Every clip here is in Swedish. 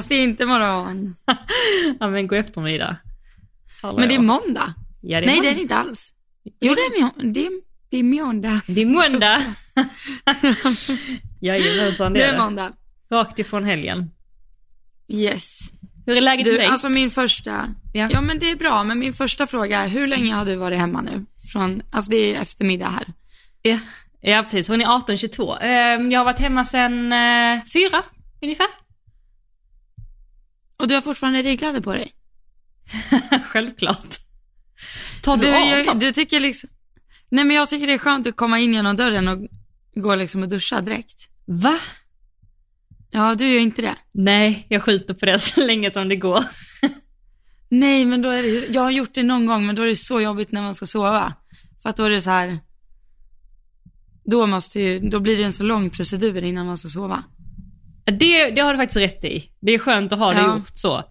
Fast det är inte morgon. ja men god eftermiddag. Hallå. Men det är måndag. ja, det är Nej, det är måndag. det inte alls. Jo, det är, må- det är, det är måndag. Det är måndag. Jajamensan det Det är är det. måndag. Rakt ifrån helgen. Yes. Hur är läget med dig? alltså min första, Ja. ja. men det är bra, men min första fråga är, hur länge har du varit hemma nu? Från, alltså det är eftermiddag här. Ja, ja precis, hon är 18-22. Ehm, Jag har varit hemma sedan eh, fyra ungefär. Och du har fortfarande regkläder på dig? Självklart. Tar du, Du, av jag, du tycker liksom, nej men jag tycker det är skönt att komma in genom dörren och gå liksom och duscha direkt. Va? Ja, du gör inte det. Nej, jag skjuter på det så länge som det går. Nej, men då är det, jag har gjort det någon gång, men då är det så jobbigt när man ska sova. För att då är det så här, då måste ju, då blir det en så lång procedur innan man ska sova. Det, det har du faktiskt rätt i. Det är skönt att ha det Ja. gjort så.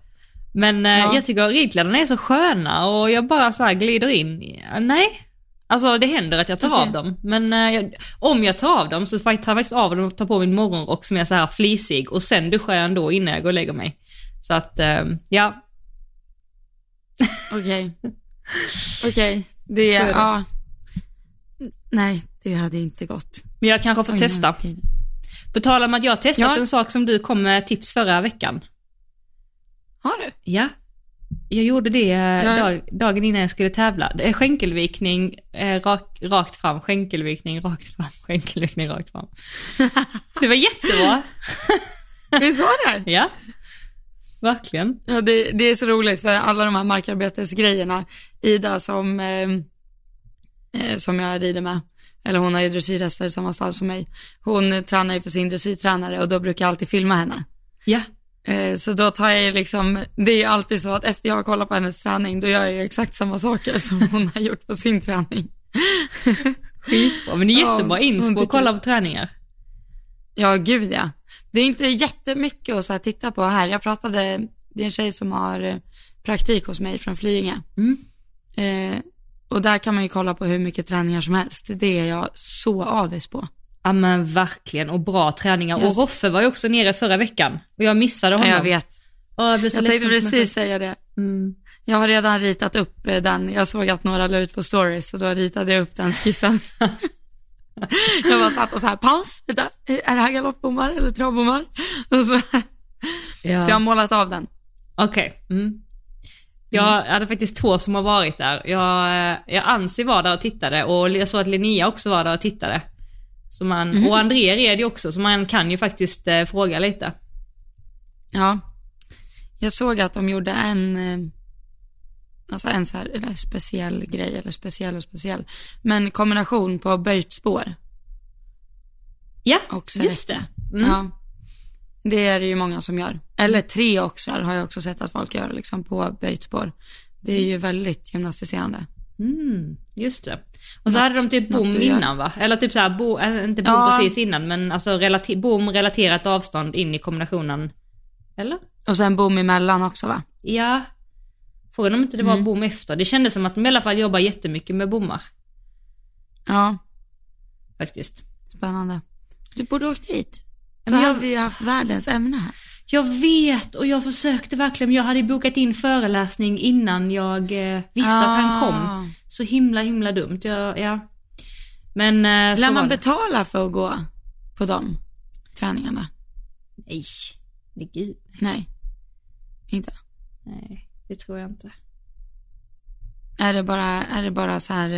Men eh, Ja. jag tycker ridkläderna är så sköna och jag bara så här glider in. Nej, alltså det händer att jag tar Okej. av dem. Men eh, jag, om jag tar av dem så tar jag faktiskt av dem och tar på min morgonrock som är så här flisig och sen duschar jag ändå innan jag går och lägger mig. Så att, eh, ja, Okej. Okej, det, Så är det. ja. Nej, det hade inte gått. men jag kanske får Oj, testa. nej. På tal om att jag har testat Ja. en sak som du kom med tips förra veckan. Har du? Ja, jag gjorde det eh, Ja. dag, dagen innan jag skulle tävla. Skänkelvikning eh, rak, rakt fram, skänkelvikning rakt fram, skänkelvikning rakt fram. Det var jättebra. Visst var det? Ja, verkligen. Ja, det, det är så roligt för alla de här markarbetesgrejerna. Ida som, eh, eh, som jag rider med, eller hon har ju dressyrhästar i samma stall som mig. Hon tränar ju för sin dressyrtränare och då brukar jag alltid filma henne. Ja, Eh, så då tar jag ju liksom, det är ju alltid så att efter jag har kollat på hennes träning, då gör jag ju exakt samma saker som hon har gjort på sin träning. skitbra. Men det är Ja, jättebra hon inspo att kolla på träningar. Ja, gud ja. Det är inte jättemycket att så här titta på här. Jag pratade, det är en tjej som har eh, praktik hos mig från Flyinge. Mm. Eh, och där kan man ju kolla på hur mycket träningar som helst. Det är jag så avis på. Ja men verkligen, och bra träningar. Yes. Och Roffe var ju också nere förra veckan och jag missade Ja, honom. jag vet. Åh, jag blev så Jag tänkte precis säga det. Mm. Jag har redan ritat upp eh, den. Jag såg att några la ut på stories och då ritade jag upp den skissen. jag bara satt och så här, paus, är det här galoppbommar eller travbommar? Och så, Ja. så jag har målat av den. Okej. Mm. Jag hade faktiskt två som har varit där. Jag, jag Ansi var där och tittade och jag såg att Linnea också var där och tittade. Så man, Och André red ju också, så man kan ju faktiskt eh, fråga lite. Ja. Jag såg att de gjorde en, eh, alltså en så här, eller speciell grej, eller speciell och speciell, men kombination på böjt spår. Ja, Också just det. Mm. Ja. Det är det ju många som gör. Eller tre oxar har jag också sett att folk gör liksom på böjt spår. Det är ju väldigt gymnastiserande. Mm, just det. Och så Något- hade de typ bom innan va? Eller typ såhär, bo, äh, inte bom Ja. precis innan, men alltså relati- bom relaterat avstånd in i kombinationen. Eller? Och sen bom emellan också va? Ja. Frågan om inte det var Mm. bom efter. Det kändes som att de i alla fall jobbar jättemycket med bommar. Ja, Faktiskt. spännande. Du borde åkt. Ja, Då men jag- hade vi ju haft världens ämne här. Jag vet och jag försökte verkligen, jag hade bokat in föreläsning innan jag eh, visste att han Ah. kom. Så himla himla dumt. Jag, ja. Men eh, så Lär man det. betala för att gå på de träningarna? Nej, nej gud. Nej, inte. Nej, det tror jag inte. Är det bara, är det bara så här,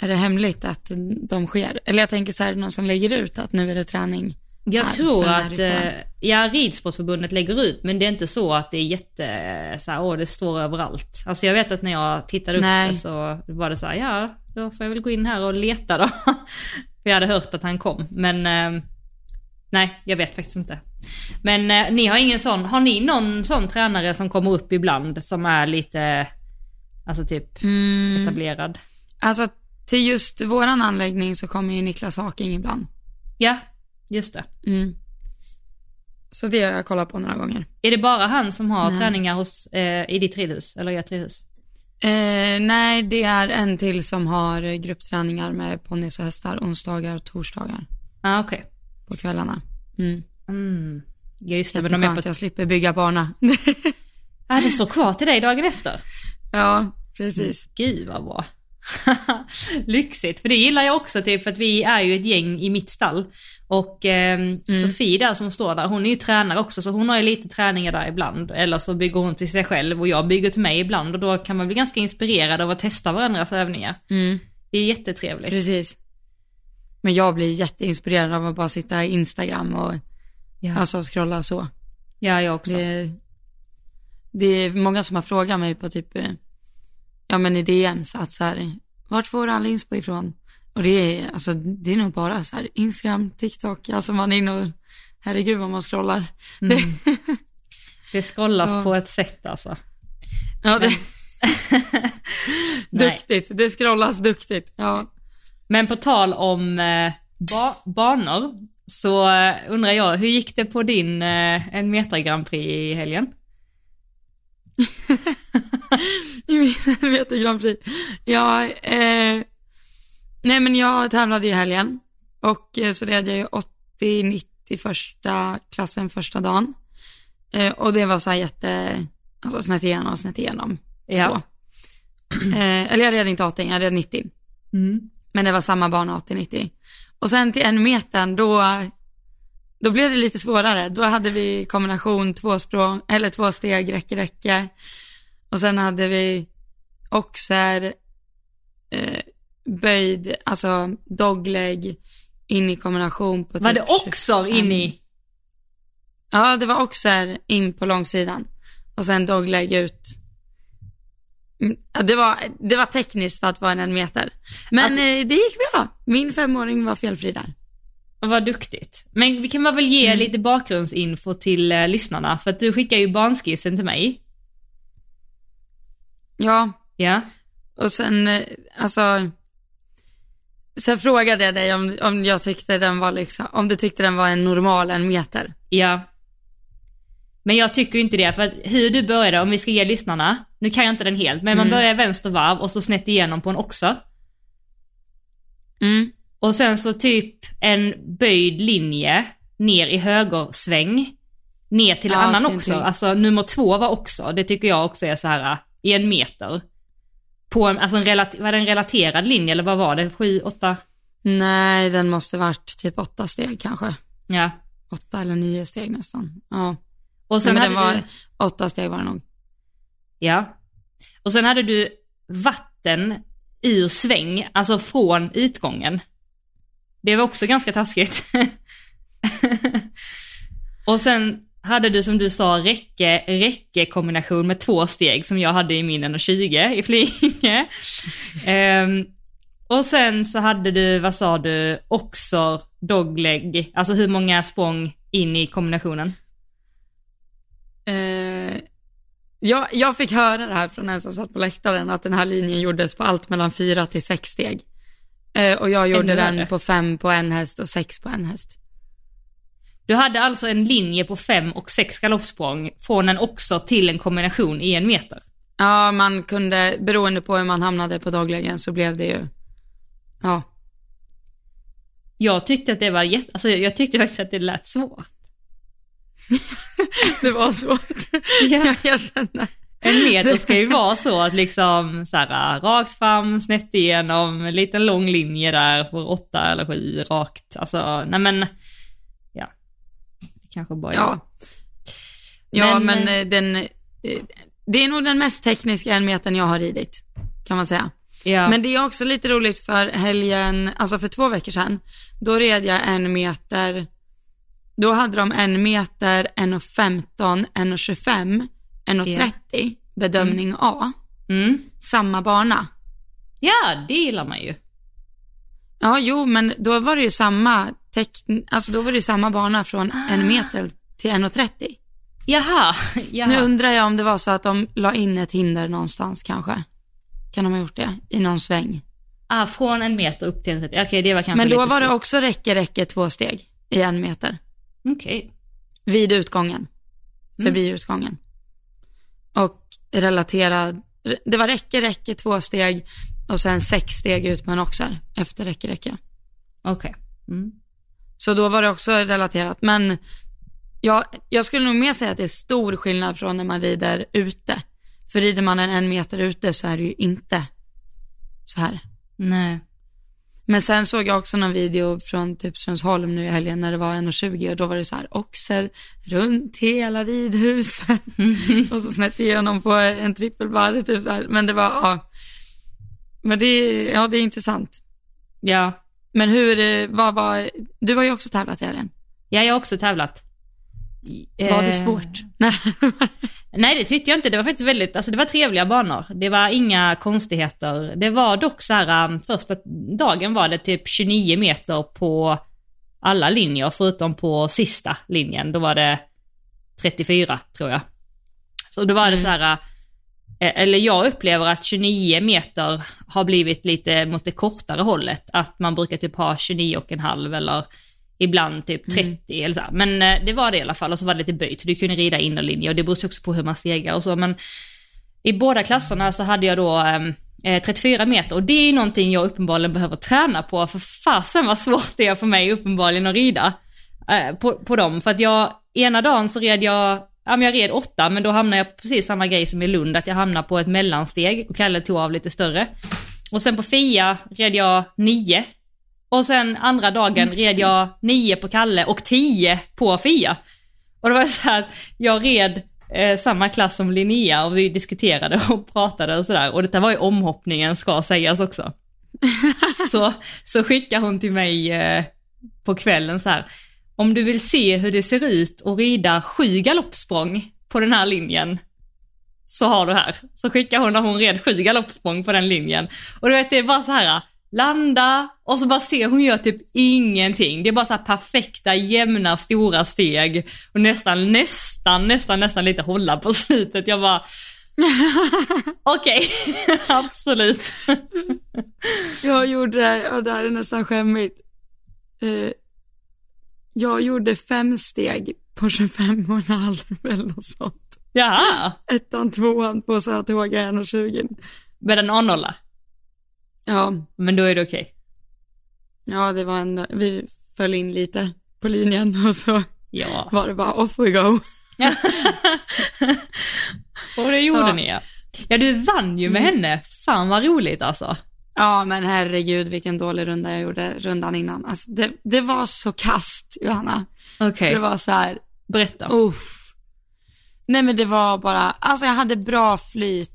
är det hemligt att de sker? Eller jag tänker så här, är det någon som lägger ut att nu är det träning? Jag tror att, eh, ja Ridsportförbundet lägger ut, men det är inte så att det är jätte, så här, åh det står överallt. Alltså jag vet att när jag tittade upp Nej. det så var det så här, ja då får jag väl gå in här och leta då. För jag hade hört att han kom, men eh, nej jag vet faktiskt inte. Men eh, ni har ingen sån, har ni någon sån tränare som kommer upp ibland som är lite, alltså typ Mm. etablerad? Alltså till just våran anläggning så kommer ju Niklas Haking ibland. Ja, just det. Mm. Så det har jag kollat på några gånger. Är det bara han som har Nej. träningar hos, eh, i ditt ridhus, eller ert ridhus? Eh, nej, det är en till som har gruppträningar med ponnys och hästar onsdagar och torsdagar Ja ah, okej. på kvällarna. Mm. Mm. Ja just det, men de är på... jag slipper bygga bana. Ah, det står kvar till dig dagen efter. ja, precis. Gud vad bra. Lyxigt, för det gillar jag också typ för att vi är ju ett gäng i mitt stall. Och eh, Sofie där som står där, hon är ju tränare också så hon har ju lite träningar där ibland. Eller så bygger hon till sig själv och jag bygger till mig ibland och då kan man bli ganska inspirerad av att testa varandras övningar. Mm, Det är jättetrevligt. precis. Men jag blir jätteinspirerad av att bara sitta i Instagram och Ja, alltså scrolla så. ja jag också. Det, det är många som har frågat mig på typ, eh, ja men i DMs att så här, vart får du all inspo ifrån? Och det är, alltså det är nog bara så här Instagram, TikTok, alltså man är inne och, herregud vad man scrollar. Mm. Det scrollas Ja. på ett sätt alltså. Ja, det, duktigt, det scrollas duktigt. Ja. Men på tal om eh, ba banor, så eh, undrar jag, hur gick det på din eh, en meter Grand Prix i helgen? I min Meter Grand Prix. Ja, eh, nej men jag tävlade i helgen och eh, så red jag ju 80-90 första klassen första dagen. Eh, och det var så här jätte, alltså snett igenom, snett igenom. Ja. Så. Eh, eller jag red inte 80, jag red 90. Mm. Men det var samma bana 80-90. Och sen till en metern, då, då blev det lite svårare. Då hade vi kombination två språng, eller två steg, räcke, räcke. Och sen hade vi oxer, eh, böjd, alltså dogleg, in i kombination på Var typ det också 25. in i? Ja, det var oxer in på långsidan. Och sen dogleg ut. Mm, ja, Det var, det var tekniskt för att vara en meter. Men Alltså- eh, det gick bra. Min femåring var felfri där. Vad duktigt. Men vi kan väl ge lite bakgrundsinfo till eh, lyssnarna, för att du skickar ju banskissen till mig. Ja, Ja. och sen, eh, alltså, sen frågade jag dig om, om jag tyckte den var liksom, om du tyckte den var en normal en meter. Ja. Men jag tycker inte det, för att hur du började, om vi ska ge lyssnarna, nu kan jag inte den helt, men man börjar i vänster varv och så snett igenom på en också. Mm. Och sen så typ en böjd linje ner i högersväng. Ner till en Ja, annan till också. till. Alltså nummer två var också, det tycker jag också är så här i en meter. På en, alltså en relate- var det en relaterad linje eller vad var det? Sju, åtta? Nej, den måste varit typ åtta steg kanske. Ja. Åtta eller nio steg nästan. Ja, Och sen Nej, men hade den du, var, åtta steg var det nog. ja. Och sen hade du vatten ur sväng, alltså från utgången. Det var också ganska taskigt. och sen hade du som du sa räcke, räcke kombination med två steg som jag hade i min 1,20 i Flyinge. Ehm, och sen så hade du, vad sa du, också dogleg, alltså hur många språng in i kombinationen? Eh, jag, jag fick höra det här från en som satt på läktaren, att den här linjen gjordes på allt mellan fyra till sex steg. Eh, och jag gjorde Ännu den på fem på en häst och sex på en häst. Du hade alltså en linje på fem och sex galoppsprång från en också till en kombination i en meter. Ja, man kunde, beroende på hur man hamnade på daglägen så blev det ju, ja. Jag tyckte att det var jätte, alltså jag tyckte faktiskt att det lät svårt. Det var svårt. Ja. jag känner. En meter ska ju vara så att liksom så här rakt fram, snett igenom, en liten lång linje där för åtta eller sju rakt. Alltså, nej men, kanske bara. Ja. Ja, Men, men, eh, den, eh, det är nog den mest tekniska en metern jag har ridit, kan man säga. ja. Men det är också lite roligt för helgen, alltså för två veckor sedan, då red jag en meter, då hade de en meter, 1,15, 1,25, 1,30, bedömning A, Mm. samma bana. Ja, det gillar man ju. Ja, jo, men då var det ju samma tek- alltså då var det ju samma bana från en meter till 1,30. Jaha, jaha. Nu undrar jag om det var så att de la in ett hinder någonstans kanske. Kan de ha gjort det? I någon sväng. Ah, från en meter upp till en 30. Okej, det var kanske Men då lite var det också räcke, räcke, två steg i en meter. Okej. Vid utgången. Mm. Förbi utgången. Och relaterad, det var räcke, räcke, två steg och sen sex steg ut med en oxer efter räcke, räcke. Okej. Mm. Så då var det också relaterat. Men Ja, jag skulle nog mer säga att det är stor skillnad från när man rider ute. För rider man en en meter ute så är det ju inte så här. Nej. Men sen såg jag också någon video från typ Strömsholm nu i helgen när det var 1,20 och då var det så här oxer runt hela ridhuset och så snett igenom på en trippelbarr typ så här. Men det var, ja. Men det, ja det är intressant. Ja. Men hur, eh, vad var, du har ju också tävlat i helgen. Ja, jag har också tävlat. Var det Eh, svårt? Nej. Det tyckte jag inte. Det var faktiskt väldigt, alltså det var trevliga banor. Det var inga konstigheter. Det var dock så här, um, första dagen var det typ 29 meter på alla linjer, förutom på sista linjen. Då var det 34, tror jag. Så då var det så här, eh, eller jag upplever att 29 meter har blivit lite mot det kortare hållet. Att man brukar typ ha 29 och en halv eller ibland typ 30 eller så. här. Men eh, det var det i alla fall och så var det lite böjt. Du kunde rida innerlinje och det beror ju också på hur man stegar och så. Men i båda klasserna så hade jag då eh, 34 meter och det är någonting jag uppenbarligen behöver träna på. För fasen vad svårt det är för mig uppenbarligen att rida eh, på, på dem. För att jag, ena dagen så red jag, ja men jag red åtta men då hamnade jag precis samma grej som i Lund, att jag hamnade på ett mellansteg och Kalle tog av lite större. Och sen på Fia red jag nio. Och sen andra dagen red jag nio på Kalle och tio på Fia. Och det var så här att jag red eh, samma klass som Linnea och vi diskuterade och pratade och sådär. Och detta var ju omhoppningen ska sägas också. så, så skickade hon till mig eh, på kvällen så här. Om du vill se hur det ser ut att rida sju galoppsprång på den här linjen så har du här. Så skickar hon när hon red sju galoppsprång på den linjen. Och du vet det är bara så här, landa och så bara se hon gör typ ingenting. Det är bara så här perfekta, jämna, stora steg och nästan, nästan, nästan, nästan lite hålla på slutet. Jag bara, okej, absolut. Jag gjorde, och det här är nästan skämmigt. Eh, jag gjorde fem steg på 25 och en halv eller något sånt. Jaha, Ettan, tvåan på Saratoga 1,20. med en A-nolla. Ja, Men då är det okej. ja det var en, vi föll in lite på linjen och så Ja. var det bara off we go. och det gjorde Ja. ni ja. Ja, du vann ju med henne. Fan vad roligt alltså. Ja, men herregud vilken dålig runda jag gjorde rundan innan. Alltså, det, det var så kast, Johanna. Okej, Så det var så här, berätta. uff. Nej men det var bara, alltså jag hade bra flyt.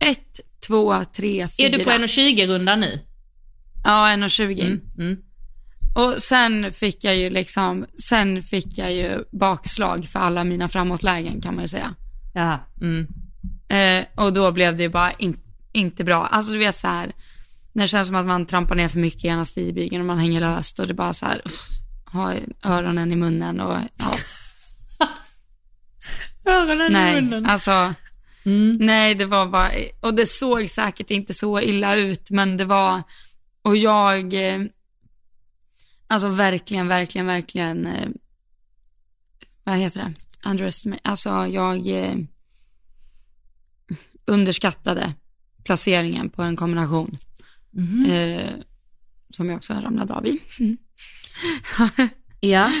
Ett, två, tre, fyra. Är du på 1,20-rundan nu? Ja, 1,20. Mm, mm. Och sen fick jag ju liksom, sen fick jag ju bakslag för alla mina framåtlägen kan man ju säga. Jaha, mm. Eh, och då blev det ju bara in, inte bra. Alltså du vet så här, när det känns som att man trampar ner för mycket i ena stigbygeln och man hänger löst och det bara så här, uff, ha öronen i munnen och ja, Öronen i nej, munnen. alltså, Mm. nej det var bara, och det såg säkert inte så illa ut men det var, och jag, eh, alltså verkligen, verkligen, verkligen, eh, vad heter det, underestimate, alltså jag eh, underskattade placeringen på en kombination. Mhm. Eh, som jag också ramlade av i. Ja,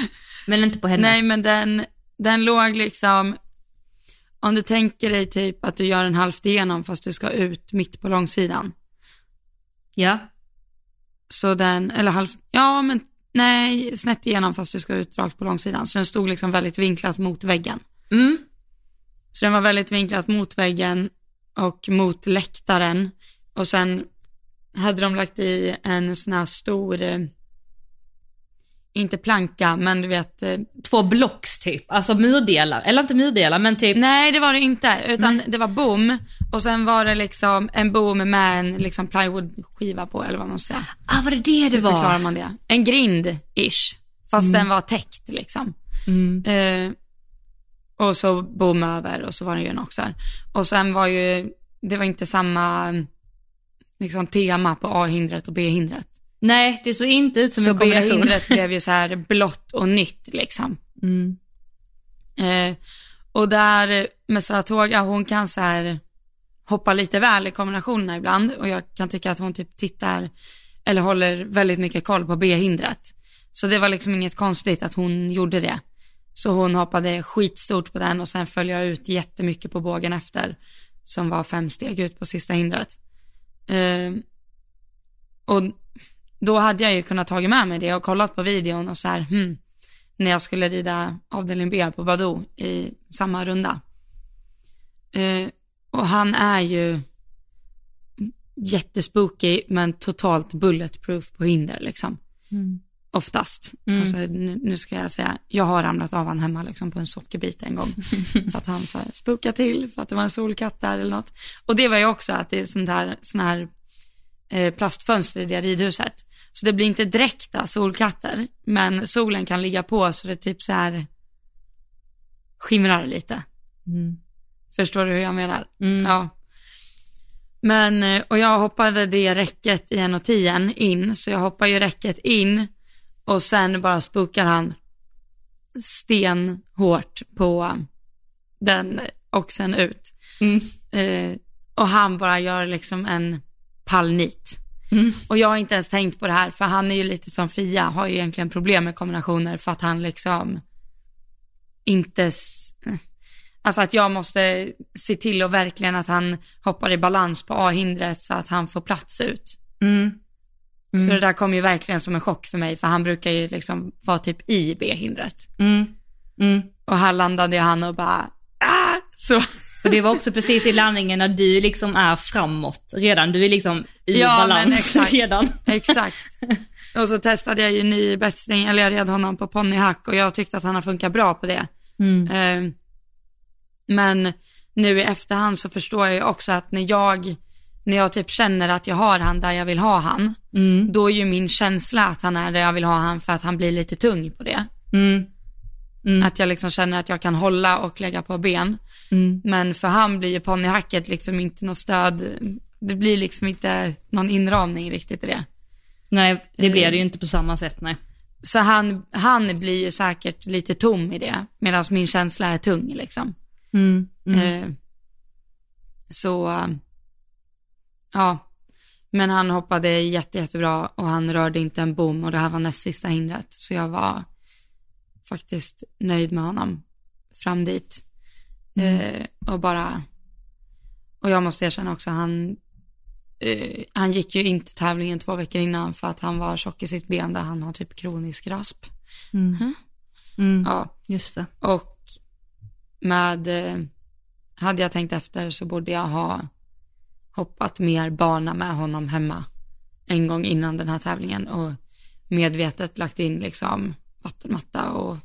men inte på henne. Nej men den, den låg liksom, om du tänker dig typ att du gör en halvt igenom fast du ska ut mitt på långsidan. Ja. Så den, eller halv, ja men nej, snett igenom fast du ska ut rakt på långsidan. Så den stod liksom väldigt vinklat mot väggen. Mm. Så den var väldigt vinklat mot väggen och mot läktaren. Och sen hade de lagt i en sån här stor, eh, inte planka, men du vet, eh, Två blocks typ, alltså murdelar, eller inte murdelar men typ, nej det var det inte, utan det var bom och sen var det liksom en bom med en liksom plywoodskiva på, eller vad man säga. ah var det det det Hur förklarar var? man det? En grind-ish, fast den var täckt liksom. Mm. Eh, och så bom över och så var det ju en också här. Och sen var ju, det var inte samma liksom tema på A-hindret och B-hindret. Nej, det såg inte ut som Så en kombination. B-hindret blev ju så här blått och nytt liksom. Mm. Eh, och där med Saratoga, hon kan så här hoppa lite väl i kombinationerna ibland och jag kan tycka att hon typ tittar eller håller väldigt mycket koll på B-hindret. Så det var liksom inget konstigt att hon gjorde det. Så hon hoppade skitstort på den och sen föll jag ut jättemycket på bågen efter. Som var fem steg ut på sista hindret. Eh, och då hade jag ju kunnat tagit med mig det och kollat på videon och så här, hmm, när jag skulle rida avdelning B på Badoo i samma runda. Eh, och han är ju jättespooky men totalt bulletproof på hinder liksom. Mm. Oftast. Mm. Alltså, nu, nu ska jag säga, jag har ramlat av han hemma liksom på en sockerbit en gång. för att han så här spookade till, för att det var en solkatt där eller något. Och det var ju också att det är sånt här, sån här eh, plastfönster i det ridhuset. Så det blir inte direkta solkatter, men solen kan ligga på så det typ så här skimrar lite. Mm. Förstår du hur jag menar? Mm. Ja. Men, eh, och jag hoppade det räcket i en och tien in, så jag hoppar ju räcket in och sen bara spukar han stenhårt på den och sen ut. Mm. Eh, och han bara gör liksom en pallnit. Mm. Och jag har inte ens tänkt på det här, för han är ju lite som Fia, har ju egentligen problem med kombinationer för att han liksom inte, alltså att jag måste se till och verkligen att han hoppar i balans på A-hindret så att han får plats ut. Mm. Så det där kom ju verkligen som en chock för mig, för han brukar ju liksom vara typ i B-hindret. Mm. Mm. Och här landade ju han och bara, ah! Så, Och det var också precis i landningen när du liksom är framåt redan. Du är liksom i Ja, balans exakt. redan. exakt. Och så testade jag ju ny bästring, eller jag red honom på ponnyhack och jag tyckte att han har funkat bra på det. Mm. Eh, Men nu i efterhand så förstår jag ju också att när jag, när jag typ känner att jag har han där jag vill ha han, Mm. då är ju min känsla att han är där jag vill ha han för att han blir lite tung på det. Mm. Mm. Att jag liksom känner att jag kan hålla och lägga på ben. Mm. Men för han blir ju ponnyhacket liksom inte något stöd, det blir liksom inte någon inramning riktigt i det. Nej, det blir det ju inte på samma sätt, nej. Så han, han blir ju säkert lite tom i det, medan min känsla är tung liksom. Mm. Mm. Eh, så, eh, ja. Men han hoppade jätte, jättebra och han rörde inte en bom och det här var näst sista hindret. Så jag var faktiskt nöjd med honom fram dit. Eh, och bara, och jag måste erkänna också, han, eh, han gick ju inte tävlingen två veckor innan för att han var tjock i sitt ben där han har typ kronisk rasp. Mm. Mm. Ja, Just det. och med, eh, hade jag tänkt efter så borde jag ha hoppat mer bana med honom hemma en gång innan den här tävlingen och medvetet lagt in liksom vattenmatta och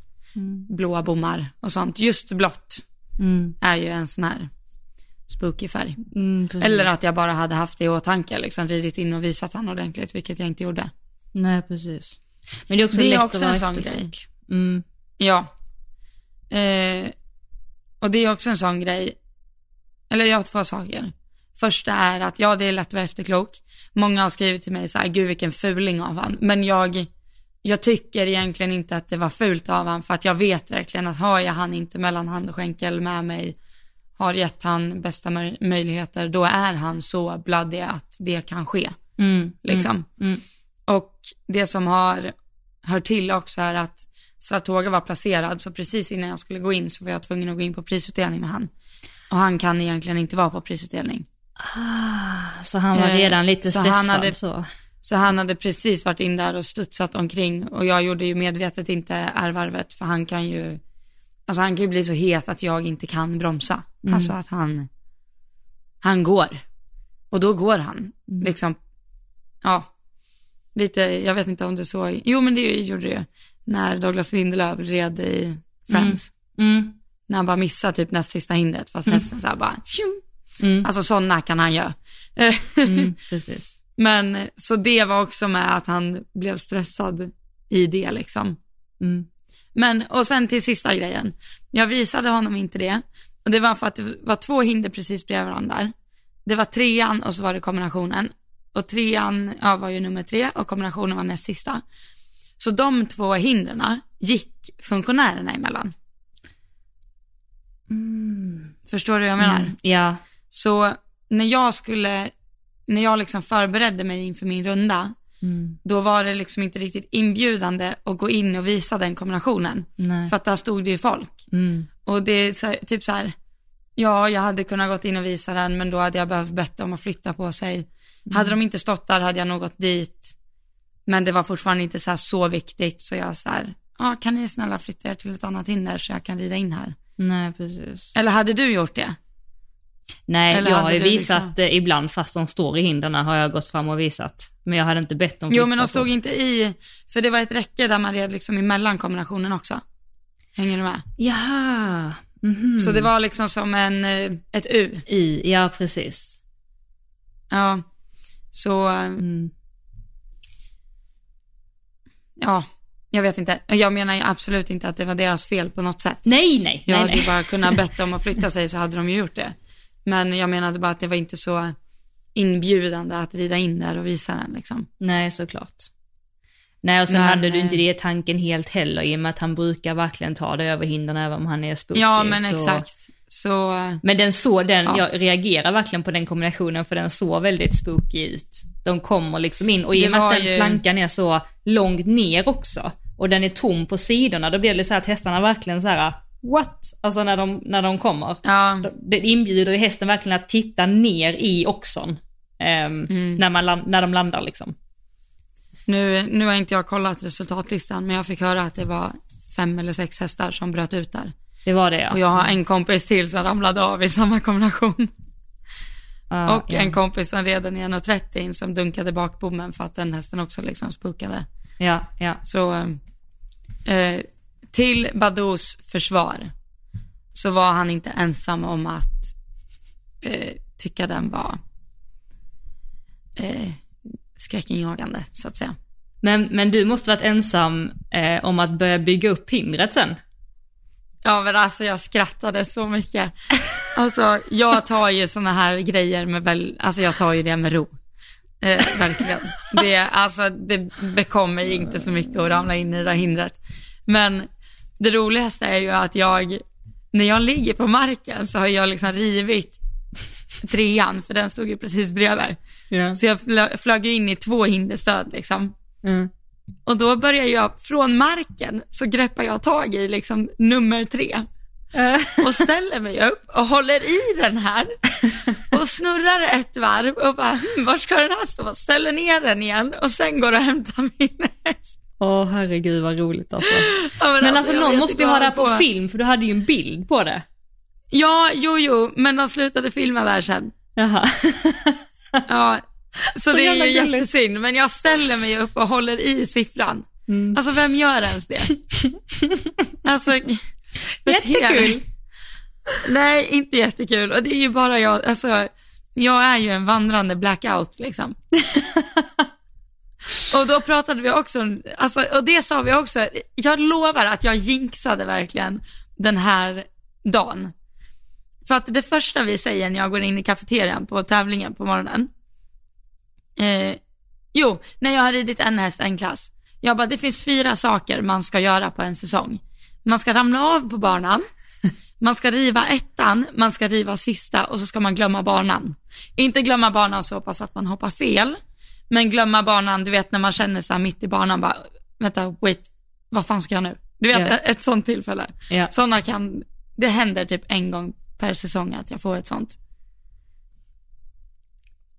blåa bommar och sånt. Just blått Mm. är ju en sån här spooky färg. Mm. Eller att jag bara hade haft det i åtanke, liksom ridit in och visat han ordentligt, vilket jag inte gjorde. Nej, precis. Men det är också Det är också en sån efterklok. Mm. Ja. Eh, och det är också en sån grej, eller jag har två saker. Första är att ja, det är lätt att vara efterklok. Många har skrivit till mig så här, gud vilken fuling av han. Men jag, jag tycker egentligen inte att det var fult av han, för att jag vet verkligen att har jag han inte mellan hand och skänkel med mig, har gett han bästa möj- möjligheter, då är han så bloody att det kan ske. Mm. Liksom. Mm. Och det som har hört till också är att Saratoga var placerad, så precis innan jag skulle gå in så var jag tvungen att gå in på prisutdelning med han. Och han kan egentligen inte vara på prisutdelning. Ah, så han var Eh, redan lite så stressad han hade- så. Så han hade precis varit in där och studsat omkring och jag gjorde ju medvetet inte ärvarvet för han kan ju, alltså han kan ju bli så het att jag inte kan bromsa. Alltså att han, han går. Och då går han, liksom, ja, lite, jag vet inte om du såg, jo men det gjorde ju, när Douglas Lindelöf red i Friends. Mm. När han bara missade typ näst sista hindret, fast nästan så här bara, tjum. Mm. Alltså sådana kan han göra. Mm. Precis. Men så det var också med att han blev stressad i det liksom. Mm. Men, och sen till sista grejen. Jag visade honom inte det. Och det var för att det var två hinder precis bredvid varandra. Det var trean och så var det kombinationen. Och trean ja, var ju nummer tre och kombinationen var näst sista. Så de två hindren gick funktionärerna emellan. Förstår du vad jag menar? Mm. Ja. Så när jag skulle, när jag liksom förberedde mig inför min runda, då var det liksom inte riktigt inbjudande att gå in och visa den kombinationen. Nej. För att där stod det ju folk. Mm. Och det är så, typ så här, ja jag hade kunnat gått in och visa den men då hade jag behövt bett dem att flytta på sig. Hade de inte stått där hade jag nog gått dit. Men det var fortfarande inte så så viktigt så jag så här, ja kan ni snälla flytta er till ett annat hinder så jag kan rida in här. Nej, precis. Eller hade du gjort det? Nej, Eller jag har ju visat liksom- eh, ibland fast de står i hindren har jag gått fram och visat. Men jag hade inte bett dem Jo men de stod inte i, för det var ett räcke där man red liksom emellan kombinationen också. Hänger du med? Jaha. Mhm. Så det var liksom som en, eh, ett U. I, ja precis. Ja. Så, eh, Mm. ja, jag vet inte. Jag menar absolut inte att det var deras fel på något sätt. Nej, nej, Jag nej, hade nej. bara kunnat bett dem att flytta sig så hade de ju gjort det. Men jag menade bara att det var inte så inbjudande att rida in där och visa den liksom. Nej, såklart. Nej, och sen Men, hade du inte eh, det i tanken helt heller i och med att han brukar verkligen ta det över hindren även om han är spooky. Ja men så... exakt. Så, eh, Men den såg, den, Ja. jag reagerar verkligen på den kombinationen för den såg väldigt spooky ut. De kommer liksom in och i och med att den ju- plankan är så långt ner också och den är tom på sidorna, då blir det så här att hästarna verkligen så här what? Alltså när de, när de kommer. ja, Det inbjuder ju hästen verkligen att titta ner i oxon. ehm, Mm. när, man, när de landar liksom. nu, nu har inte jag kollat resultatlistan men jag fick höra att det var fem eller sex hästar som bröt ut där. Det var det ja. Och jag har en kompis till som ramlade av i samma kombination. Ja, och ja. en kompis som red en 1,30 in som dunkade bak bommen för att den hästen också liksom spukade. Ja, ja. Så eh, till Badous försvar så var han inte ensam om att eh, tycka den var eh, skräckinjagande så att säga. Men, men du måste varit ensam eh, om att börja bygga upp hindret sen. Ja men alltså jag skrattade så mycket. Alltså jag tar ju såna här grejer med väl, alltså jag tar ju det med ro. Eh, verkligen. Det, alltså det bekommer inte så mycket att ramla in i det där hindret. Men det roligaste är ju att jag, när jag ligger på marken så har jag liksom rivit trean, för den stod ju precis bredvid. Ja. Så jag flö- flög in i två hinderstöd liksom. Mm. Och då börjar jag, från marken, så greppar jag tag i liksom nummer tre och ställer mig upp och håller i den här och snurrar ett varv och bara, hm, var ska den här stå? Ställer ner den igen och sen går och hämtar min häst. Åh herregud vad roligt alltså. Ja, Men alltså jag någon måste ju ha det här på får. film för du hade ju en bild på det. Ja, jo, jo, men de slutade filma där sen. Jaha. Ja, så, Så det är ju gulligt. jättesynd, men jag ställer mig upp och håller i siffran. Mm. Alltså vem gör ens det? Alltså, Jättekul. Nej, inte jättekul. Och det är ju bara jag, alltså, jag är ju en vandrande blackout liksom. och då pratade vi också, om- alltså, och det sa vi också, jag lovar att jag jinxade verkligen den här dagen. För att det första vi säger när jag går in i kafeterian på tävlingen på morgonen, eh, jo, när jag har ridit en häst, en klass, jag bara, det finns fyra saker man ska göra på en säsong. Man ska ramla av på banan, man ska riva ettan, man ska riva sista och så ska man glömma banan. Inte glömma banan så pass att man hoppar fel, men glömma banan, du vet när man känner här mitt i banan bara, vänta, wait, vad fan ska jag nu? Du vet, Ja. ett sånt tillfälle. Ja. Sådana kan, det händer typ en gång per säsong att jag får ett sånt.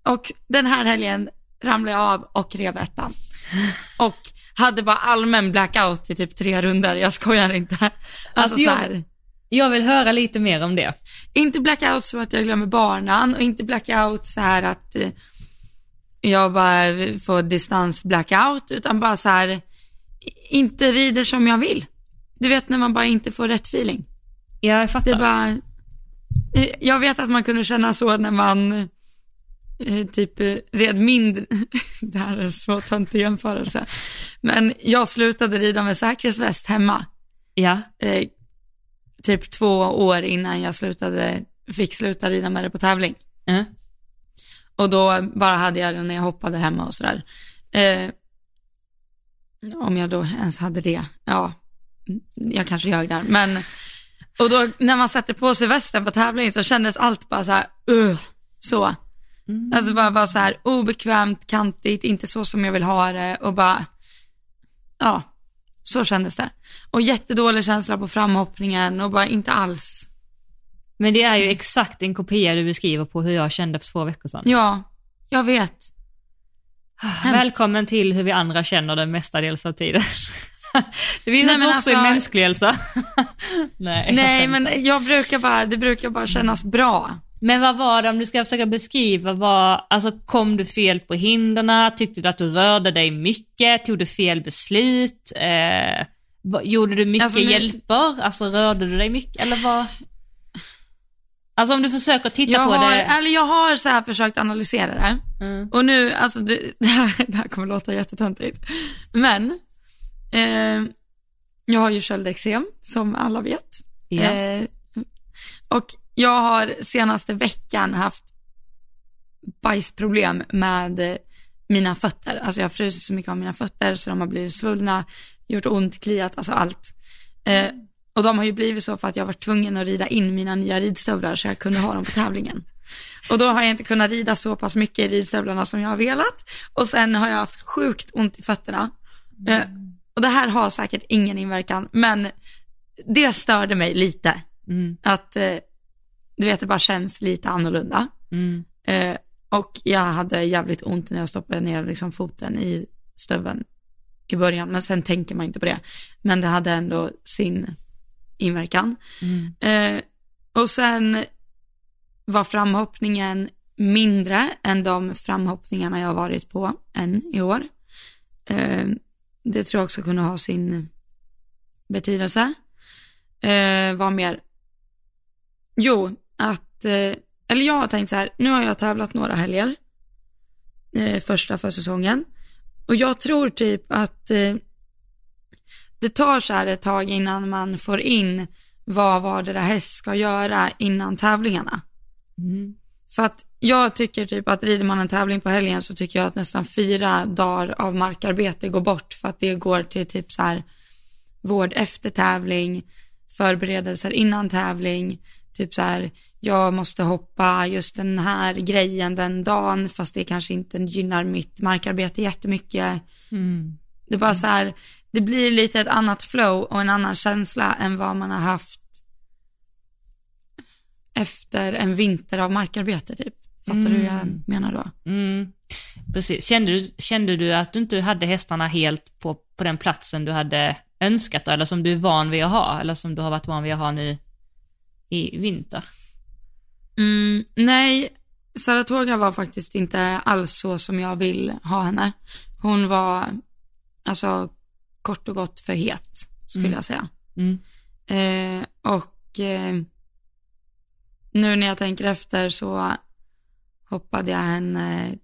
Och den här helgen ramlade jag av och rev ettan. Och hade bara allmän blackout i typ tre runder, jag skojar inte. Alltså, Alltså, så jag- här, Jag vill höra lite mer om det. inte blackout så att jag glömmer banan och inte blackout så här att eh, jag bara får distans blackout, utan bara så här, inte rider som jag vill. Du vet när man bara inte får rätt feeling. Ja, jag Det fattar. är bara, jag vet att man kunde känna så när man eh, typ red mindre, det här är en så töntig jämförelse, men jag slutade rida med säkerhetsväst hemma, Ja. eh, typ två år innan jag slutade, fick sluta rida med det på tävling. Ja. Och då bara hade jag den när jag hoppade hemma och sådär. Eh, om jag då ens hade det, ja, jag kanske ljög där. Men, och då när man sätter på sig västen på tävling så kändes allt bara så här, uh, så. Mm. Alltså bara, bara så här obekvämt, kantigt, inte så som jag vill ha det och bara, ja, så kändes det. Och jättedålig känsla på framhoppningen och bara inte alls, Men det är ju exakt en kopia du beskriver på hur jag kände för två veckor sedan. ja, jag vet. Välkommen till hur vi andra känner det mestadels av tiden. det finns Nej, men också i alltså- mänsklig Elsa. Nej, Nej men jag brukar bara, det brukar bara kännas bra. Men vad var det, om du ska försöka beskriva, vad, alltså kom du fel på hindren? Tyckte du att du rörde dig mycket? Tog du fel beslut? Eh, gjorde du mycket Alltså, nu- hjälper? Alltså rörde du dig mycket eller vad? Alltså om du försöker titta Jag på har, det. eller jag har så här försökt analysera det. Mm. Och nu, alltså det, det, här, det här kommer låta jättetöntigt. Men, eh, jag har ju köldexem som alla vet. Ja. Eh, och jag har senaste veckan haft bajsproblem med mina fötter. Alltså jag har frusit så mycket av mina fötter så de har blivit svullna, gjort ont, kliat, alltså allt. Eh, och de har ju blivit så för att jag varit tvungen att rida in mina nya ridstövlar så jag kunde ha dem på tävlingen. Och då har jag inte kunnat rida så pass mycket i ridstövlarna som jag har velat. Och sen har jag haft sjukt ont i fötterna. Eh, och det här har säkert ingen inverkan, men det störde mig lite. Mm, Att, eh, du vet, det bara känns lite annorlunda. mm, Eh, och jag hade jävligt ont när jag stoppade ner liksom foten i stöveln i början, men sen tänker man inte på det. Men det hade ändå sin inverkan. mm, Eh, och sen var framhoppningen mindre än de framhoppningarna jag har varit på än i år. Eh, det tror jag också kunde ha sin betydelse. Eh, vad mer? Jo, att, eh, eller jag har tänkt så här, nu har jag tävlat några helger, eh, första för säsongen. Och jag tror typ att eh, det tar så här ett tag innan man får in vad vardera häst ska göra innan tävlingarna. mm, För att jag tycker typ att rider man en tävling på helgen så tycker jag att nästan fyra dagar av markarbete går bort för att det går till typ så här vård efter tävling, förberedelser innan tävling, typ så här jag måste hoppa just den här grejen den dagen fast det kanske inte gynnar mitt markarbete jättemycket. mm. Det är bara så här, det blir lite ett annat flow och en annan känsla än vad man har haft efter en vinter av markarbete typ. Fattar du hur jag menar då? Mm. Precis. Kände du, kände du att du inte hade hästarna helt på, på den platsen du hade önskat då, eller som du är van vid att ha, eller som du har varit van vid att ha nu i vinter? Mm, nej, Saratoga var faktiskt inte alls så som jag vill ha henne. Hon var, alltså, kort och gott för het, skulle Mm. jag säga. Mm. Eh, och eh, nu när jag tänker efter så hoppade jag henne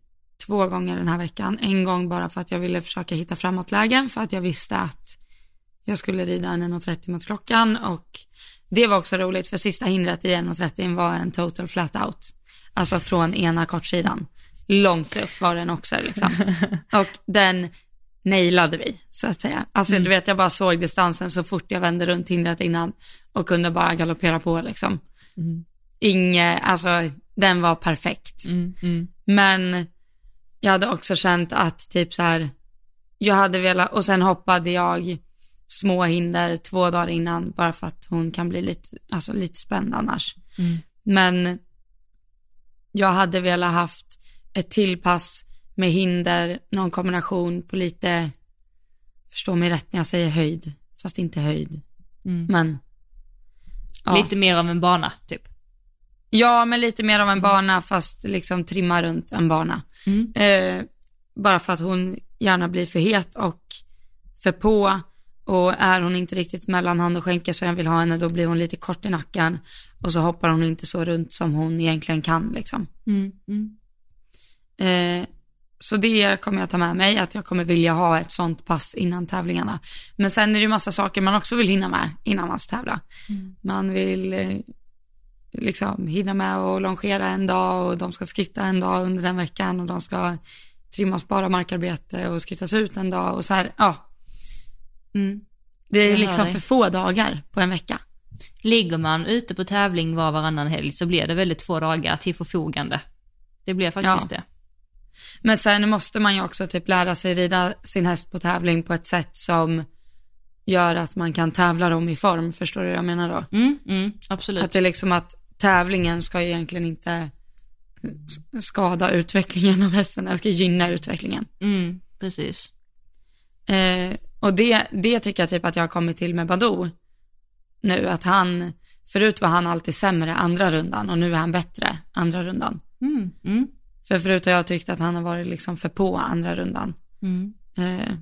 två gånger den här veckan. En gång bara för att jag ville försöka hitta framåtlägen för att jag visste att jag skulle rida en 1.30 mot klockan och det var också roligt för sista hindret i 1.30 var en total flat out. Alltså från ena kortsidan. Långt upp var den också liksom. Och den nailade vi, så att säga. Alltså du vet, jag bara såg distansen så fort jag vände runt hindret innan och kunde bara galoppera på liksom. Mm. Inge, alltså den var perfekt. Mm. Mm. Men jag hade också känt att typ så här, jag hade velat, och sen hoppade jag små hinder två dagar innan bara för att hon kan bli lite, alltså lite spänd annars. Mm. Men jag hade velat haft ett tillpass med hinder, någon kombination på lite, förstå mig rätt när jag säger höjd, fast inte höjd. Mm. Men, ja. Lite mer av en bana, typ. Ja, men lite mer av en bana fast liksom trimma runt en bana. Mm. Eh, bara för att hon gärna blir för het och för på och är hon inte riktigt mellan hand och skänke så jag vill ha henne då blir hon lite kort i nacken och så hoppar hon inte så runt som hon egentligen kan liksom. Mm. Mm. Eh, så det kommer jag ta med mig, att jag kommer vilja ha ett sånt pass innan tävlingarna. Men sen är det ju massa saker man också vill hinna med innan man ska tävla. Man vill eh, liksom hinna med och longera en dag och de ska skritta en dag under den veckan och de ska trimma och spara markarbete och skrittas ut en dag och så här, ja. Mm. Det är Jag liksom för få dagar på en vecka. Ligger man ute på tävling var varannan helg så blir det väldigt få dagar till förfogande. det blev faktiskt Ja. det. Men sen måste man ju också typ lära sig rida sin häst på tävling på ett sätt som gör att man kan tävla dem i form, förstår du vad jag menar då? Mm, mm, absolut. Att det är liksom att tävlingen ska ju egentligen inte skada utvecklingen av hästen, den ska gynna utvecklingen. Mm, precis. Eh, och det, det tycker jag typ att jag har kommit till med Badou nu, att han, förut var han alltid sämre andra rundan och nu är han bättre andra rundan. Mm, mm, För förut har jag tyckt att han har varit liksom för på andra rundan. mm. Eh,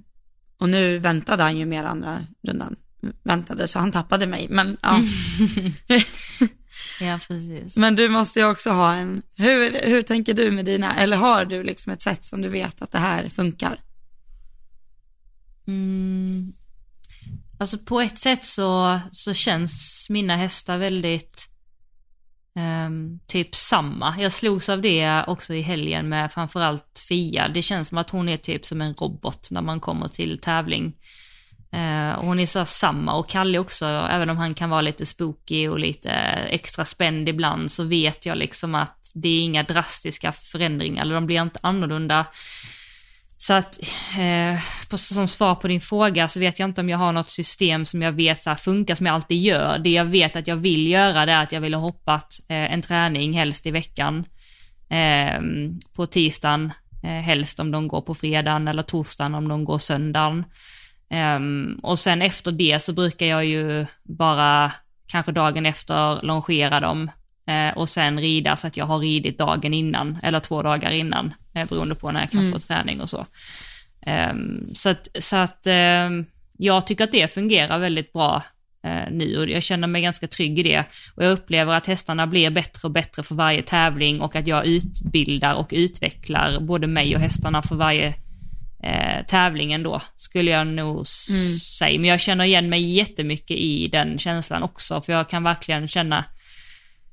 och nu väntade han ju mer andra rundan. Väntade så han tappade mig, men ja. Ja, precis. Men du måste ju också ha en, hur, hur tänker du med dina, eller har du liksom ett sätt som du vet att det här funkar? Mm. Alltså på ett sätt så, så känns mina hästar väldigt Um, typ samma. Jag slogs av det också i helgen med framförallt Fia. Det känns som att hon är typ som en robot när man kommer till tävling. Uh, och hon är så samma och Kalle också, även om han kan vara lite spooky och lite extra spänd ibland så vet jag liksom att det är inga drastiska förändringar, eller de blir inte annorlunda. Så att, eh, på, som svar på din fråga så vet jag inte om jag har något system som jag vet så här, funkar som jag alltid gör. Det jag vet att jag vill göra det är att jag vill ha hoppat eh, en träning helst i veckan. Eh, på tisdagen, eh, helst om de går på fredagen eller torsdagen om de går söndagen. Ehm, och sen efter det så brukar jag ju bara kanske dagen efter longera dem och sen rida så att jag har ridit dagen innan eller två dagar innan eh, beroende på när jag kan få träning och så. Ehm, så att, så att ehm, jag tycker att det fungerar väldigt bra eh, nu och jag känner mig ganska trygg i det. Och jag upplever att hästarna blir bättre och bättre för varje tävling och att jag utbildar och utvecklar både mig och hästarna för varje eh, tävlingen då, skulle jag nog s- säga. Men jag känner igen mig jättemycket i den känslan också, för jag kan verkligen känna,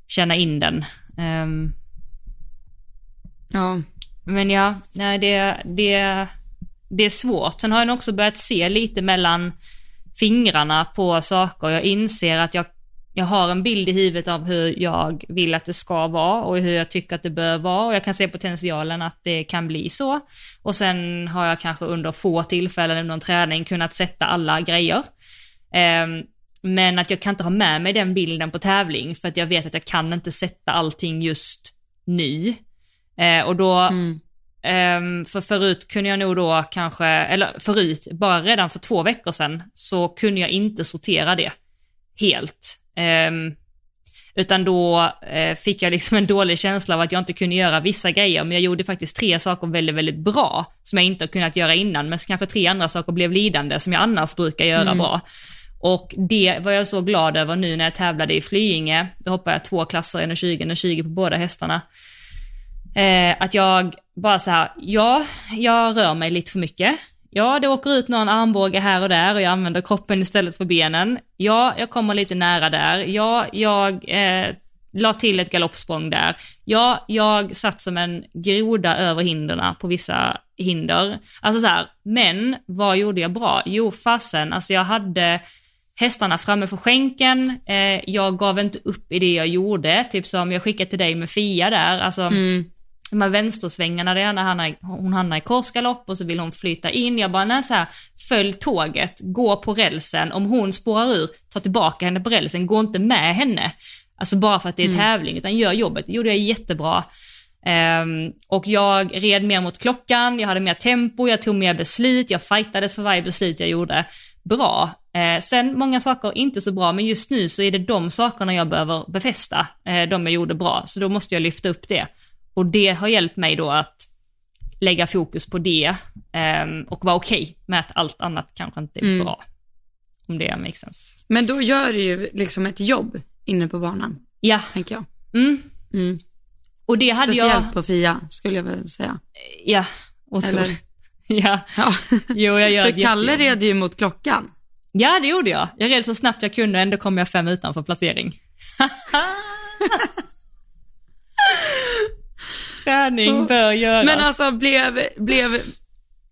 känna in den. Ehm, Ja, men ja, det, det, det är svårt. Sen har jag också börjat se lite mellan fingrarna på saker. Jag inser att jag, jag har en bild i huvudet av hur jag vill att det ska vara och hur jag tycker att det bör vara och jag kan se potentialen att det kan bli så. Och sen har jag kanske under få tillfällen under en träning kunnat sätta alla grejer. Ehm, men att jag kan inte ha med mig den bilden på tävling för att jag vet att jag kan inte sätta allting just nu. Eh, och då, mm. ehm, för förut kunde jag nog då kanske, eller förut, bara redan för två veckor sedan, så kunde jag inte sortera det helt. Ehm, utan då eh, fick jag liksom en dålig känsla av att jag inte kunde göra vissa grejer, men jag gjorde faktiskt tre saker väldigt, väldigt bra, som jag inte har kunnat göra innan, men kanske tre andra saker blev lidande, som jag annars brukar göra bra. Och det var jag så glad över nu när jag tävlade i Flyinge, då hoppade jag två klasser, 1,20 och 20 på båda hästarna. Eh, att jag bara så här, ja, jag rör mig lite för mycket. Ja, det åker ut någon armbåge här och där och jag använder kroppen istället för benen. Ja, jag kommer lite nära där. Ja, jag eh, la till ett galoppsprång där. Ja, jag satt som en groda över hindren på vissa hinder. Alltså så här, men vad gjorde jag bra? Jo, fasen, alltså jag hade hästarna framme för skänken, eh, jag gav inte upp i det jag gjorde, typ som jag skickade till dig med Fia där, alltså Mm. de här vänstersvängarna, det är när han är, hon hamnar i korsgalopp och så vill hon flyta in. Jag bara, nej så här, följ tåget, gå på rälsen. Om hon spårar ur, ta tillbaka henne på rälsen, gå inte med henne. Alltså bara för att det är tävling, utan gör jobbet. Det gjorde jag jättebra. Ehm, och jag red mer mot klockan, jag hade mer tempo, jag tog mer beslut, jag fightades för varje beslut jag gjorde. Bra. Eh, sen många saker inte så bra, men just nu så är det de sakerna jag behöver befästa, eh, de jag gjorde bra. Så då måste jag lyfta upp det. Och det har hjälpt mig då att lägga fokus på det ehm, och vara okej med att allt annat kanske inte är Mm. bra. Om det makes sense. Men då gör du ju liksom ett jobb inne på banan, Ja, tänker jag. mm. Mm. och det hade Speciellt jag, på Fia, skulle jag väl säga. ja, så, Eller? ja, Ja. jo jag gör För Kalle red ju mot klockan. Ja, det gjorde jag. Jag red så snabbt jag kunde och ändå kom jag fem utanför placering. Träning bör göras. Men alltså blev, blev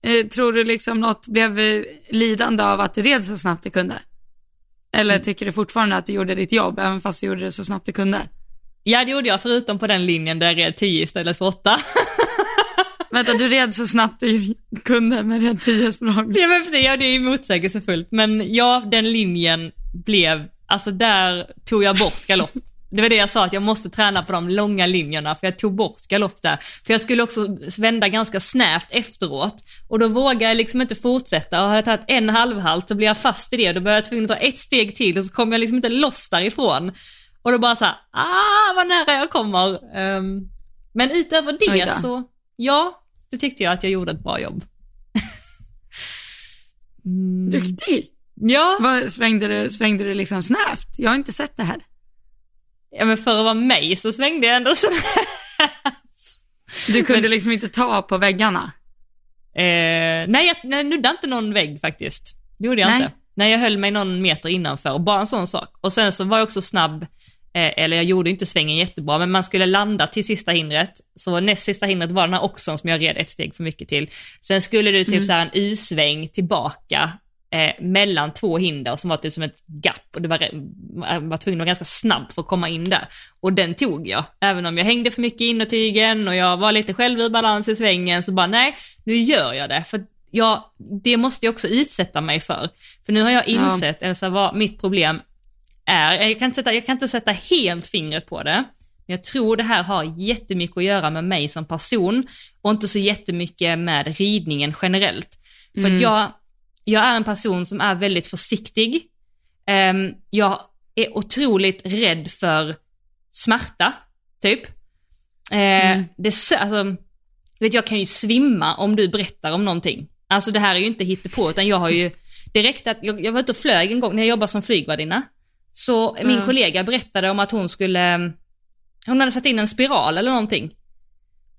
eh, tror du liksom något blev lidande av att du red så snabbt du kunde? Eller Mm. tycker du fortfarande att du gjorde ditt jobb, även fast du gjorde det så snabbt du kunde? Ja det gjorde jag, förutom på den linjen där jag red 10 istället för 8. Vänta, du red så snabbt du kunde med red 10 språng. ja men precis, ja det är ju motsägelsefullt. Men ja, den linjen blev, alltså där tog jag bort galopp. Det var det jag sa, att jag måste träna på de långa linjerna, för jag tog bort galopp där. För jag skulle också vända ganska snävt efteråt. Och då vågade jag liksom inte fortsätta och hade tagit en halvhalt så blev jag fast i det och då började jag tvungen att ta ett steg till och så kom jag liksom inte loss därifrån. Och då bara så här, ah vad nära jag kommer. Um, men utöver det så, ja, det tyckte jag att jag gjorde ett bra jobb. mm. Duktig! Ja. Vad, svängde, du, svängde du liksom snävt? Jag har inte sett det här. Ja men för att vara mig så svängde jag ändå snävt. Du kunde men, liksom inte ta på väggarna? Eh, nej, jag, jag nuddade inte någon vägg faktiskt. Det gjorde jag nej. inte. Nej, jag höll mig någon meter innanför och bara en sån sak. Och sen så var jag också snabb eller jag gjorde inte svängen jättebra, men man skulle landa till sista hindret. Så näst sista hindret var den här oxon som jag red ett steg för mycket till. Sen skulle det typ mm. så här en Y-sväng tillbaka eh, mellan två hinder som var typ som ett gap och det var, var tvungen att vara ganska snabb för att komma in där. Och den tog jag, även om jag hängde för mycket innertygen och jag var lite själv ur balans i svängen så bara nej, nu gör jag det. För jag, det måste jag också utsätta mig för. För nu har jag insett, ja. eller så var mitt problem är, jag kan, inte sätta, jag kan inte sätta helt fingret på det, men jag tror det här har jättemycket att göra med mig som person och inte så jättemycket med ridningen generellt. För mm. att jag, jag är en person som är väldigt försiktig. Um, jag är otroligt rädd för smärta, typ. Uh, mm. det, alltså, vet, jag kan ju svimma om du berättar om någonting. Alltså det här är ju inte hittepå, utan jag har ju direkt att, jag, jag var ute och flög en gång när jag jobbade som flygvärdinna. Så min mm. kollega berättade om att hon skulle, hon hade satt in en spiral eller någonting.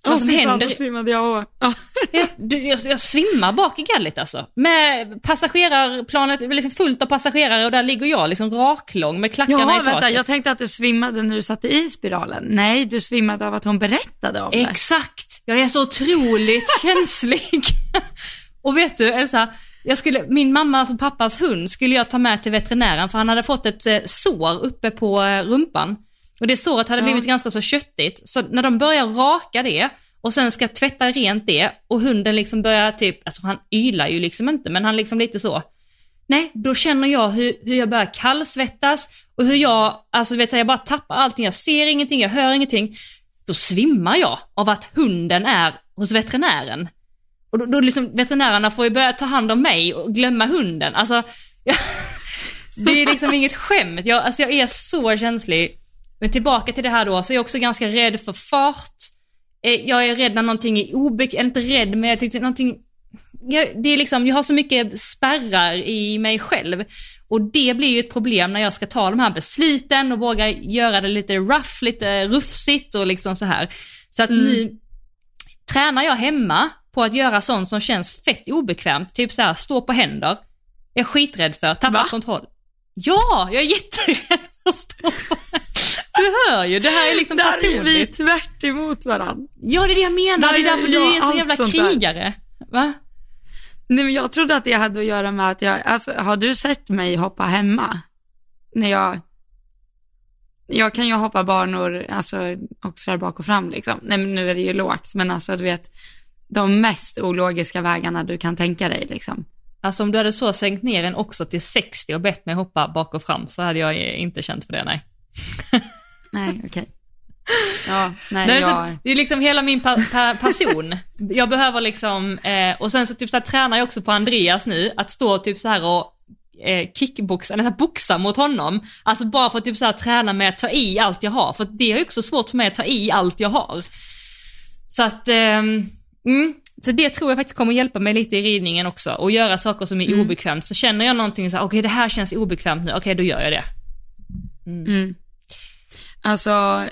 Vad oh, som händer... Svimmade jag ja, du, jag, jag svimmar bak i gallet alltså. Med passagerarplanet liksom fullt av passagerare och där ligger jag liksom raklång med klackarna Jaha, i taket. vänta, jag tänkte att du svimmade när du satte i spiralen. Nej, du svimmade av att hon berättade om det. Exakt, jag är så otroligt känslig. och vet du, en så här, jag skulle, min mammas och pappas hund skulle jag ta med till veterinären för han hade fått ett eh, sår uppe på eh, rumpan. Och det såret hade ja. blivit ganska så köttigt. Så när de börjar raka det och sen ska tvätta rent det och hunden liksom börjar typ, alltså han ylar ju liksom inte men han liksom lite så. Nej, då känner jag hur, hur jag börjar kallsvettas och hur jag, alltså vet jag bara tappar allting, jag ser ingenting, jag hör ingenting. Då svimmar jag av att hunden är hos veterinären. Och då, då liksom veterinärerna får ju börja ta hand om mig och glömma hunden. Alltså, jag, det är liksom inget skämt. Jag, alltså jag är så känslig. Men tillbaka till det här då, så är jag också ganska rädd för fart. Eh, jag är rädd när någonting är obekvämt, inte rädd men jag tyckte någonting, jag, det är liksom, jag har så mycket spärrar i mig själv. Och det blir ju ett problem när jag ska ta de här besluten och våga göra det lite rough, lite rufsigt och liksom så här. Så att mm. nu tränar jag hemma på att göra sånt som känns fett obekvämt, typ så här, stå på händer. Jag är skiträdd för, tappa kontroll. Ja, jag är jätterädd för att stå på Du hör ju, det här är liksom där personligt. Där är vi tvärt emot varandra. Ja, det är det jag menar, det är därför du är en så jävla krigare. Va? Nej men jag trodde att det hade att göra med att jag, alltså har du sett mig hoppa hemma? När jag, jag kan ju hoppa banor, alltså också där bak och fram liksom. Nej men nu är det ju lågt, men alltså du vet, de mest ologiska vägarna du kan tänka dig liksom. Alltså om du hade så sänkt ner en också till 60 och bett mig hoppa bak och fram så hade jag inte känt för det, nej. nej, okej. Okay. Ja, nej, nej jag... Det är liksom hela min pa pa person. Jag behöver liksom, eh, och sen så typ så här, tränar jag också på Andreas nu, att stå typ så här och eh, kickboxa, eller boxa mot honom. Alltså bara för att typ så här, träna med att ta i allt jag har, för det är också svårt för mig att ta i allt jag har. Så att, eh, Mm. Så det tror jag faktiskt kommer hjälpa mig lite i ridningen också. Och göra saker som är mm. obekvämt. Så känner jag någonting så okej okay, det här känns obekvämt nu, okej okay, då gör jag det. Mm. Mm. Alltså,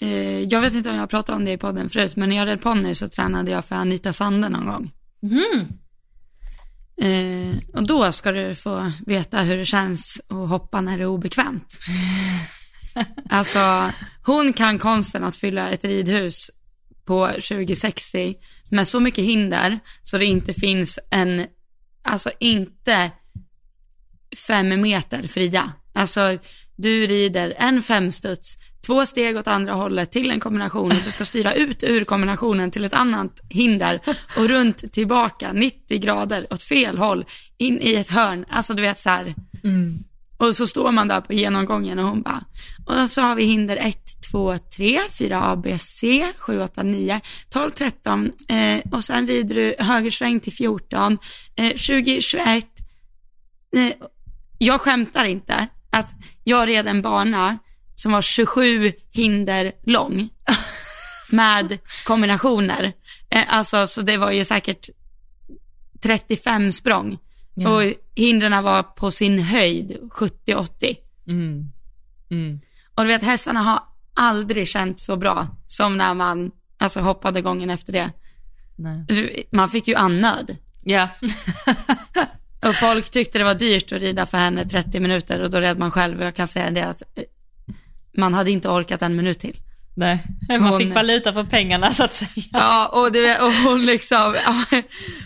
eh, jag vet inte om jag pratat om det i podden förut, men när jag red ponny så tränade jag för Anita Sande någon gång. Mm. Eh, och då ska du få veta hur det känns att hoppa när det är obekvämt. alltså, hon kan konsten att fylla ett ridhus på 2060 med så mycket hinder så det inte finns en, alltså inte fem meter fria. Alltså du rider en femstuds, två steg åt andra hållet till en kombination och du ska styra ut ur kombinationen till ett annat hinder och runt tillbaka 90 grader åt fel håll in i ett hörn. Alltså du vet så här. Mm. Och så står man där på genomgången och hon bara, och så har vi hinder 1, 2, 3, 4 A, B, C, 7, 8, 9, 12, 13 eh, och sen rider du högersväng till 14, eh, 20, 21. Eh, jag skämtar inte att jag red en bana som var 27 hinder lång med kombinationer. Eh, alltså så det var ju säkert 35 språng. Ja. Och hindren var på sin höjd 70-80. Mm. Mm. Och du vet hästarna har aldrig känt så bra som när man alltså, hoppade gången efter det. Nej. Man fick ju annöd. Ja. Och folk tyckte det var dyrt att rida för henne 30 minuter och då red man själv och jag kan säga det att eh, man hade inte orkat en minut till. Nej, man Hon- fick valuta för pengarna så att säga. Ja, och, det, och hon liksom,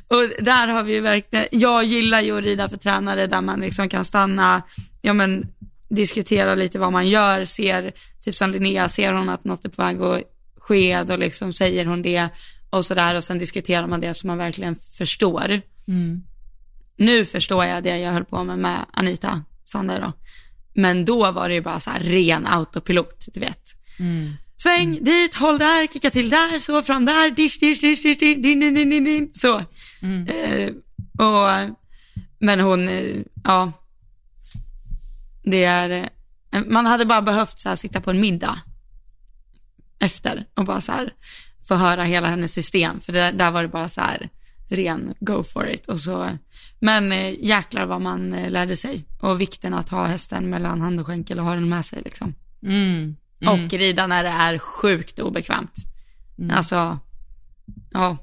och där har vi ju verkligen, jag gillar ju att rida för tränare där man liksom kan stanna, ja men diskutera lite vad man gör, ser, typ som Linnea, ser hon att något är på väg att ske, då liksom säger hon det och sådär och sen diskuterar man det så man verkligen förstår. Mm. Nu förstår jag det jag höll på med med Anita Sander då. Men då var det ju bara så här ren autopilot, du vet. Mm. Sväng dit, håll där, kicka till där, så fram där, dish, dish, dish, dish, dish, din, din, din, din, din, så. Mm. Eh, och, men hon, eh, ja, det är, eh, man hade bara behövt så här, sitta på en middag efter och bara så här få höra hela hennes system, för det, där var det bara så här ren go for it och så, men eh, jäklar vad man eh, lärde sig och vikten att ha hästen mellan hand och skänkel och ha den med sig liksom. Mm. Mm. Och rida när det är sjukt obekvämt. Alltså, ja,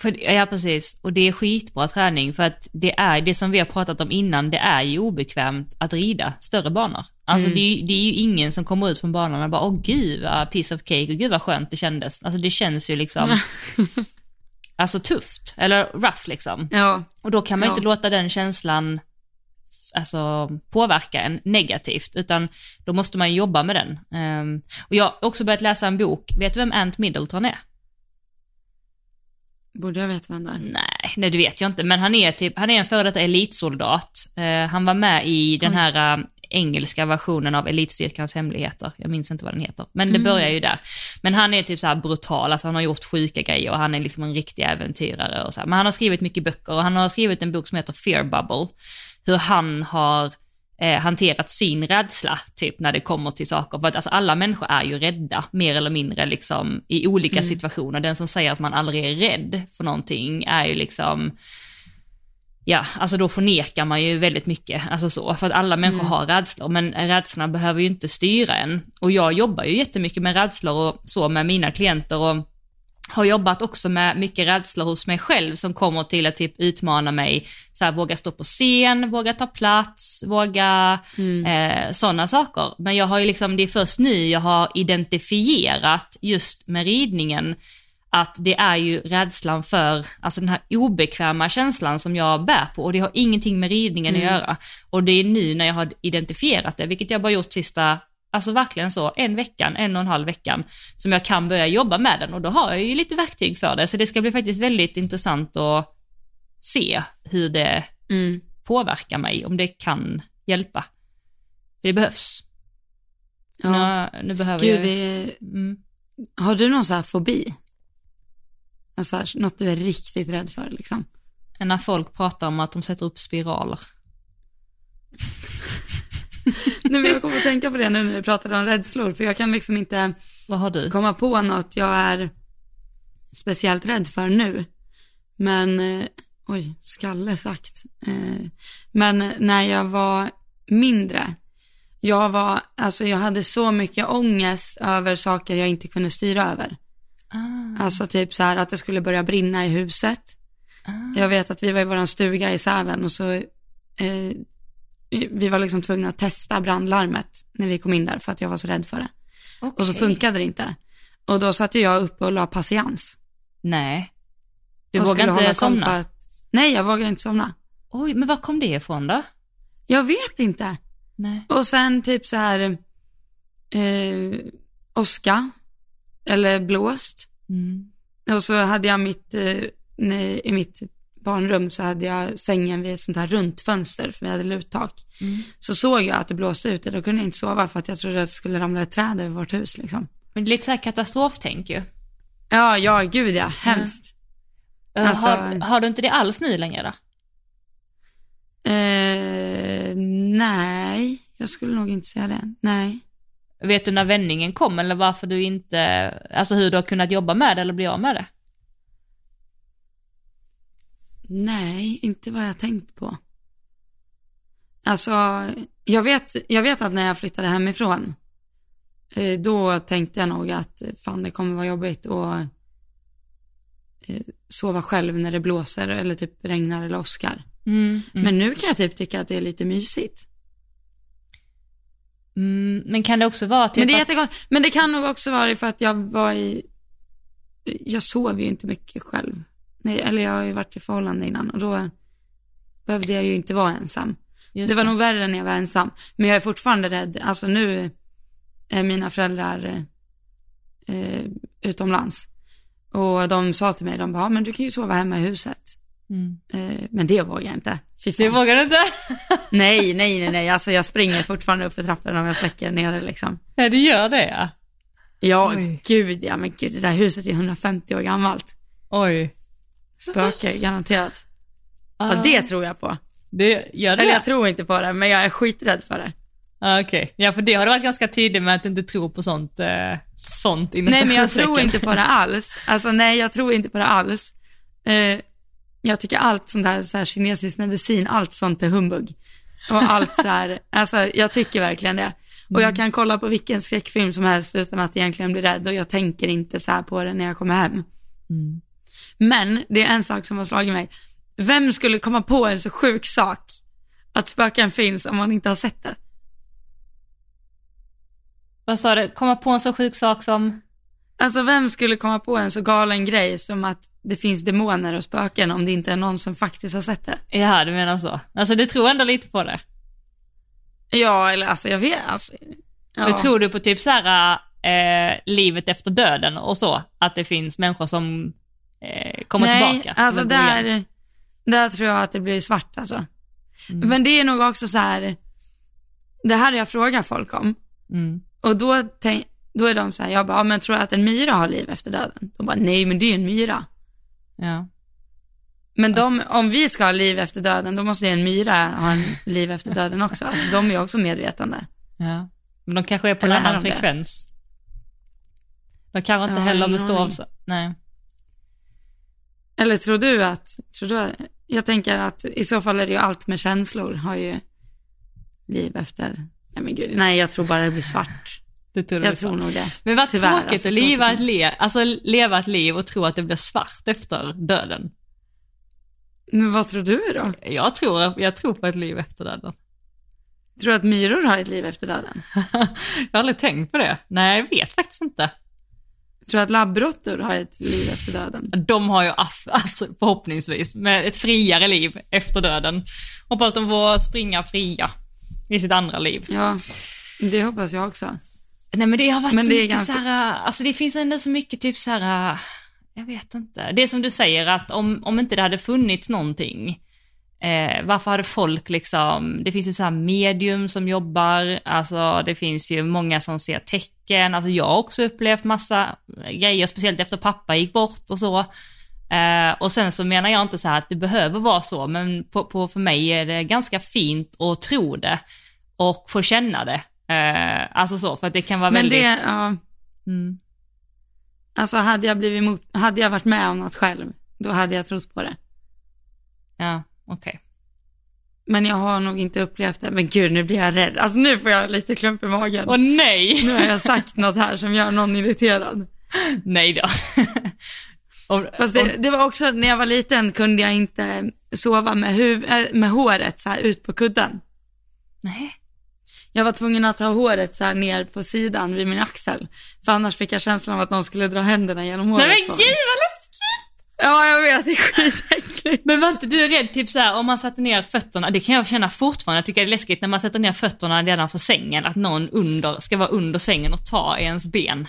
För, ja precis, och det är skitbra träning för att det är det som vi har pratat om innan, det är ju obekvämt att rida större banor. Alltså Mm. det, är, det är ju ingen som kommer ut från banan och bara åh gud vad piece of cake och gud vad skönt det kändes. Alltså det känns ju liksom, alltså tufft, eller rough liksom. ja, Och då kan man ju Ja. inte låta den känslan alltså, påverka en negativt, utan då måste man jobba med den. Ehm, och jag har också börjat läsa en bok, vet du vem Ant Middleton är? borde jag veta vem det är. Nej, nej det vet jag inte, men han är typ, han är en före detta elitsoldat. Eh, han var med i den här eh, engelska versionen av Elitstyrkans hemligheter. Jag minns inte vad den heter, men det börjar ju där. Men han är typ så här brutal, alltså han har gjort sjuka grejer och han är liksom en riktig äventyrare och så här. Men han har skrivit mycket böcker och han har skrivit en bok som heter Fear Bubble. Hur han har eh, hanterat sin rädsla, typ när det kommer till saker. För att alltså, alla människor är ju rädda, mer eller mindre liksom i olika situationer. Den som säger att man aldrig är rädd för någonting är ju liksom, ja, alltså då förnekar man ju väldigt mycket, alltså så, för att alla människor har rädslor, men rädslorna behöver ju inte styra en. Och jag jobbar ju jättemycket med rädslor och så med mina klienter och har jobbat också med mycket rädslor hos mig själv som kommer till att typ utmana mig, så här, våga stå på scen, våga ta plats, våga eh, sådana saker. Men jag har ju liksom, det är först nu jag har identifierat just med ridningen att det är ju rädslan för, alltså den här obekväma känslan som jag bär på och det har ingenting med ridningen att göra. Och det är nu när jag har identifierat det, vilket jag bara gjort sista, alltså verkligen så, en veckan, en och en halv veckan, som jag kan börja jobba med den och då har jag ju lite verktyg för det. Så det ska bli faktiskt väldigt intressant att se hur det Mm. påverkar mig, om det kan hjälpa. För det behövs. Ja. Nu, nu behöver Gud, jag... det Mm. har du någon så här fobi? Alltså, här, något du är riktigt rädd för liksom? När folk pratar om att de sätter upp spiraler. Nu vill jag komma att tänka på det nu när vi pratade om rädslor, för jag kan liksom inte Vad har du? komma på något jag är speciellt rädd för nu. Men, eh, oj, skalle sagt. Eh, men när jag var mindre, jag var, alltså jag hade så mycket ångest över saker jag inte kunde styra över. Ah, Alltså typ så här att det skulle börja brinna i huset. ah. Jag vet att vi var i våran stuga i Sälen och så, eh, vi var liksom tvungna att testa brandlarmet när vi kom in där för att jag var så rädd för det. Och så funkade det inte. Och då satte jag upp och la patiens. Nej. Du hålla inte somna? Att, nej, jag vågar inte somna. Oj, men var kom det ifrån då? Jag vet inte. Nej. Och sen typ så här, eh, åska, eller blåst. Mm. Och så hade jag mitt, eh, i mitt barnrum så hade jag sängen vid ett sånt här runt fönster, för vi hade luttak. Mm. Så såg jag att det blåste ute, då kunde jag inte sova för att jag trodde att det skulle ramla ett träd över vårt hus liksom. Men det är lite så här katastroftänk ju. Ja, ja, gud ja, hemskt. Alltså- har, har du inte det alls nu längre då? Eh, nej, jag skulle nog inte säga det. Nej. Vet du när vändningen kom eller varför du inte, alltså hur du har kunnat jobba med det eller bli av med det? Nej, inte vad jag tänkt på. Alltså, jag vet, jag vet att när jag flyttade hemifrån, eh, då tänkte jag nog att fan det kommer vara jobbigt att eh, sova själv när det blåser eller typ regnar eller åskar. Mm. Mm. Men nu kan jag typ tycka att det är lite mysigt. Mm, men kan det också vara typ Men det, är att, jättegott. Men det kan nog också vara för att jag var i, jag sov ju inte mycket själv. Nej, eller jag har ju varit i förhållande innan och då behövde jag ju inte vara ensam. Just det var nog värre när jag var ensam. Men jag är fortfarande rädd. Alltså nu är mina föräldrar eh, utomlands. Och de sa till mig, de bara, "Ja, men du kan ju sova hemma i huset. Mm. Eh, men det vågar jag inte. Fy fan. Det vågar du inte? Nej, nej, nej, nej. Alltså jag springer fortfarande upp för trappen om jag släcker nere liksom. ja, det gör det ja. Ja, Oj. gud ja, men gud, det där huset är 150 år gammalt. Oj. Spökar, garanterat. Ja, det tror jag på. det gör det? Eller jag tror inte på det, men jag är skiträdd för det. Okej, ja för det har du varit ganska tydlig med att du inte tror på sånt, eh, sånt inom Nej, men jag tror inte på det alls. Alltså nej, jag tror inte på det alls. Eh, jag tycker allt sånt där, så här kinesisk medicin, allt sånt är humbug. Och allt så här, alltså jag tycker verkligen det. Och jag kan kolla på vilken skräckfilm som helst utan att egentligen bli rädd och jag tänker inte så här på det när jag kommer hem. Mm. Men det är en sak som har slagit mig. Vem skulle komma på en så sjuk sak att spöken finns om man inte har sett det? Vad sa du, komma på en så sjuk sak som? Alltså vem skulle komma på en så galen grej som att det finns demoner och spöken om det inte är någon som faktiskt har sett det? Ja, du menar så. Alltså du tror ändå lite på det. Ja, eller alltså jag vet, alltså. Ja. Men tror du på typ så här eh, livet efter döden och så? Att det finns människor som eh, kommer Nej, tillbaka? alltså går igen? där, där tror jag att det blir svart alltså. Mm. Men det är nog också så här, det här har jag frågat folk om. Mm. Och då, tänk, då är de så här, jag bara, ja, men tror du att en myra har liv efter döden? De bara, nej men det är ju en myra. Ja. Men de, om vi ska ha liv efter döden, då måste en myra ha en liv efter döden också. Alltså de är ju också medvetande. ja. Men de kanske är på en Eller är annan frekvens. De kanske inte Ja, heller består av. Nej. Eller tror du att, tror du att, jag tänker att i så fall är det ju allt med känslor har ju liv efter, nej men gud, nej jag tror bara det blir svart. Det tror Jag tror nog det. Men vad Tyvärr, tråkigt alltså, att leva ett, le- alltså, leva ett liv och tro att det blir svart efter döden. Men vad tror du då? Jag tror, jag tror på ett liv efter döden. Tror du att myror har ett liv efter döden? jag har aldrig tänkt på det. Nej, jag vet faktiskt inte. Tror du att labbråttor har ett liv efter döden? De har ju alltså, förhoppningsvis med ett friare liv efter döden. Hoppas de får springa fria i sitt andra liv. Ja, det hoppas jag också. Nej men det har varit Men så mycket ganska- så här, alltså det finns ändå så mycket typ så här, jag vet inte. Det är som du säger att om, om inte det hade funnits någonting, eh, varför hade folk liksom, det finns ju så här medium som jobbar, alltså det finns ju många som ser tecken, alltså jag har också upplevt massa grejer, speciellt efter pappa gick bort och så. Eh, och sen så menar jag inte så här att det behöver vara så, men på, på, för mig är det ganska fint att tro det och få känna det. Eh, alltså så, för att det kan vara Men väldigt... det, ja, Mm. alltså hade jag blivit mot, hade jag varit med om något själv, då hade jag trott på det. Ja, okej. Men jag har nog inte upplevt det. Men gud, nu blir jag rädd. Alltså nu får jag lite klump i magen. Åh nej! Nu har jag sagt något här som gör någon irriterad. nej då. om, Fast det, det var också, när jag var liten kunde jag inte sova med, huv, äh, med håret så här ut på kudden. nej. Jag var tvungen att ha håret så här ner på sidan vid min axel. För annars fick jag känslan av att någon skulle dra händerna genom håret Nej men gud vad läskigt! Ja, jag vet, det är skitäckligt. Men var inte du rädd typ såhär om man satte ner fötterna, det kan jag känna fortfarande, jag tycker det är läskigt när man sätter ner fötterna nedanför sängen, att någon under, ska vara under sängen och ta i ens ben.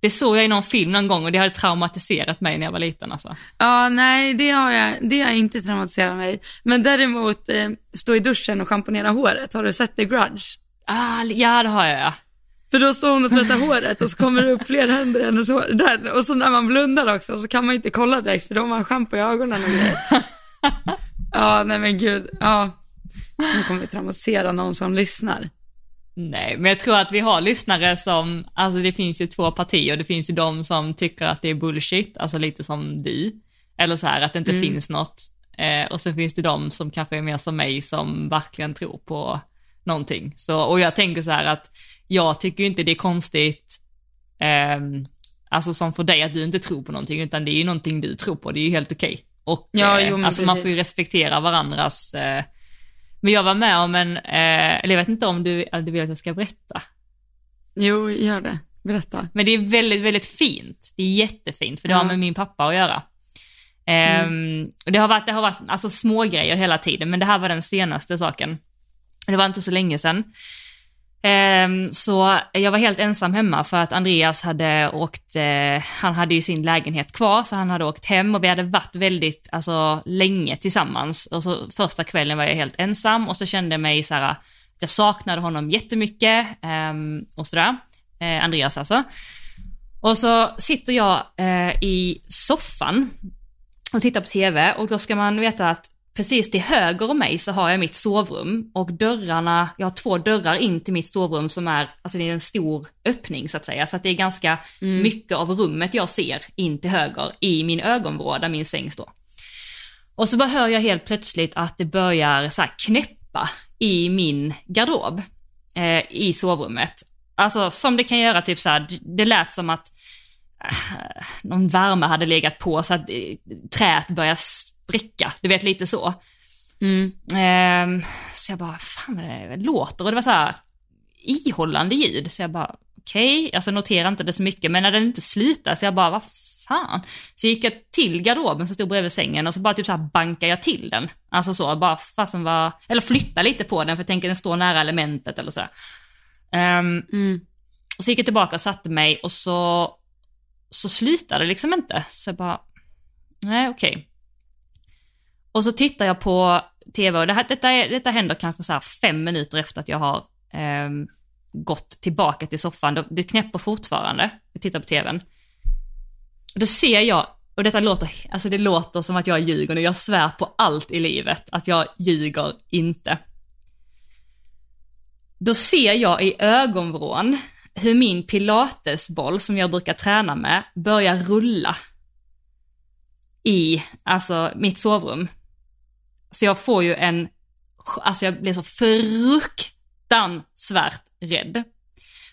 Det såg jag i någon film någon gång och det hade traumatiserat mig när jag var liten alltså. Ja, nej, det har jag, det har inte traumatiserat mig. Men däremot, eh, stå i duschen och schamponera håret. Har du sett The Grudge? Ah, ja det har jag ja. För då står hon och tvättar håret och så kommer det upp fler händer än hennes hår. Där. Och så när man blundar också så kan man inte kolla direkt för då har man schampo i ögonen och grejer. Ja, nej men gud. Ja, nu kommer vi traumatisera någon som lyssnar. Nej, men jag tror att vi har lyssnare som, alltså det finns ju två partier, det finns ju de som tycker att det är bullshit, alltså lite som du, eller så här att det inte finns något, eh, och sen finns det de som kanske är mer som mig som verkligen tror på någonting. Så, och jag tänker så här att jag tycker inte det är konstigt, ehm, alltså som för dig att du inte tror på någonting, utan det är ju någonting du tror på, det är ju helt okej. Och Ja, eh, jo, men alltså man får ju respektera varandras eh, men jag var med om en, eh, eller jag vet inte om du, eller du vill att jag ska berätta. Jo, gör det. Berätta. Men det är väldigt, väldigt fint. Det är jättefint, för det Ja. har med min pappa att göra. Ehm, och det har varit, det har varit alltså, små grejer hela tiden, men det här var den senaste saken. Det var inte så länge sedan. Ehm, så jag var helt ensam hemma för att Andreas hade åkt, eh, han hade ju sin lägenhet kvar, så han hade åkt hem och vi hade varit väldigt, alltså länge tillsammans. Och så första kvällen var jag helt ensam och så kände jag mig så här, att jag saknade honom jättemycket ehm, och sådär. Eh, Andreas alltså. Och så sitter jag eh, i soffan och tittar på tv och då ska man veta att precis till höger om mig så har jag mitt sovrum och dörrarna, jag har två dörrar in till mitt sovrum som är, alltså det är en stor öppning så att säga, så att det är ganska mycket av rummet jag ser in till höger i min ögonvrå där min säng står. Och så bara hör jag helt plötsligt att det börjar så knäppa i min garderob eh, i sovrummet. Alltså som det kan göra typ så här, det lät som att eh, någon värme hade legat på så att eh, träet börjar spricka, du vet lite så. Mm. Ehm, så jag bara, fan vad det låter och det var så här ihållande ljud. Så jag bara, okej, alltså noterar inte det så mycket, men när den inte slutar så jag bara, vad fan. Så gick jag till garderoben som stod bredvid sängen och så bara typ så här bankade jag till den. Alltså så, bara fasen var, eller flytta lite på den för jag tänker den står nära elementet eller så. Ehm, Mm. och så gick jag tillbaka och satte mig och så, så slutade det liksom inte. Så jag bara, nej okej. Och så tittar jag på tv och det här, detta, är, detta händer kanske så här fem minuter efter att jag har eh, gått tillbaka till soffan. Det- Det knäpper fortfarande. Jag tittar på tvn. Och då ser jag, och detta låter, alltså det låter som att jag ljuger nu. Jag svär på allt i livet att jag ljuger inte. Då ser jag i ögonvrån hur min pilatesboll som jag brukar träna med börjar rulla i, alltså mitt sovrum. Så jag får ju en, alltså jag blir så fruktansvärt rädd.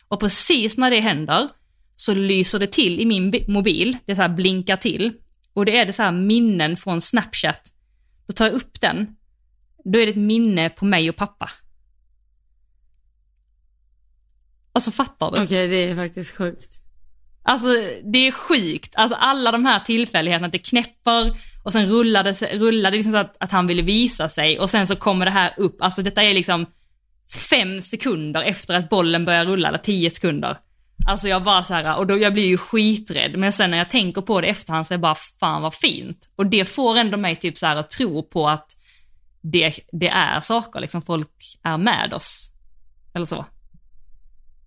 Och precis när det händer så lyser det till i min mobil, det så här blinkar till. Och det är det så här minnen från Snapchat. Då tar jag upp den, då är det ett minne på mig och pappa. Alltså fattar du? Okej, det är faktiskt sjukt. Alltså det är sjukt, alltså alla de här tillfälligheterna, att det knäpper och sen rullar det, rullar det liksom så att, att han ville visa sig och sen så kommer det här upp, alltså detta är liksom fem sekunder efter att bollen börjar rulla, eller tio sekunder. Alltså jag bara så här, och då, jag blir ju skiträdd, men sen när jag tänker på det efterhand så är jag bara, fan vad fint. Och det får ändå mig typ så här att tro på att det, det är saker, liksom folk är med oss. Eller så.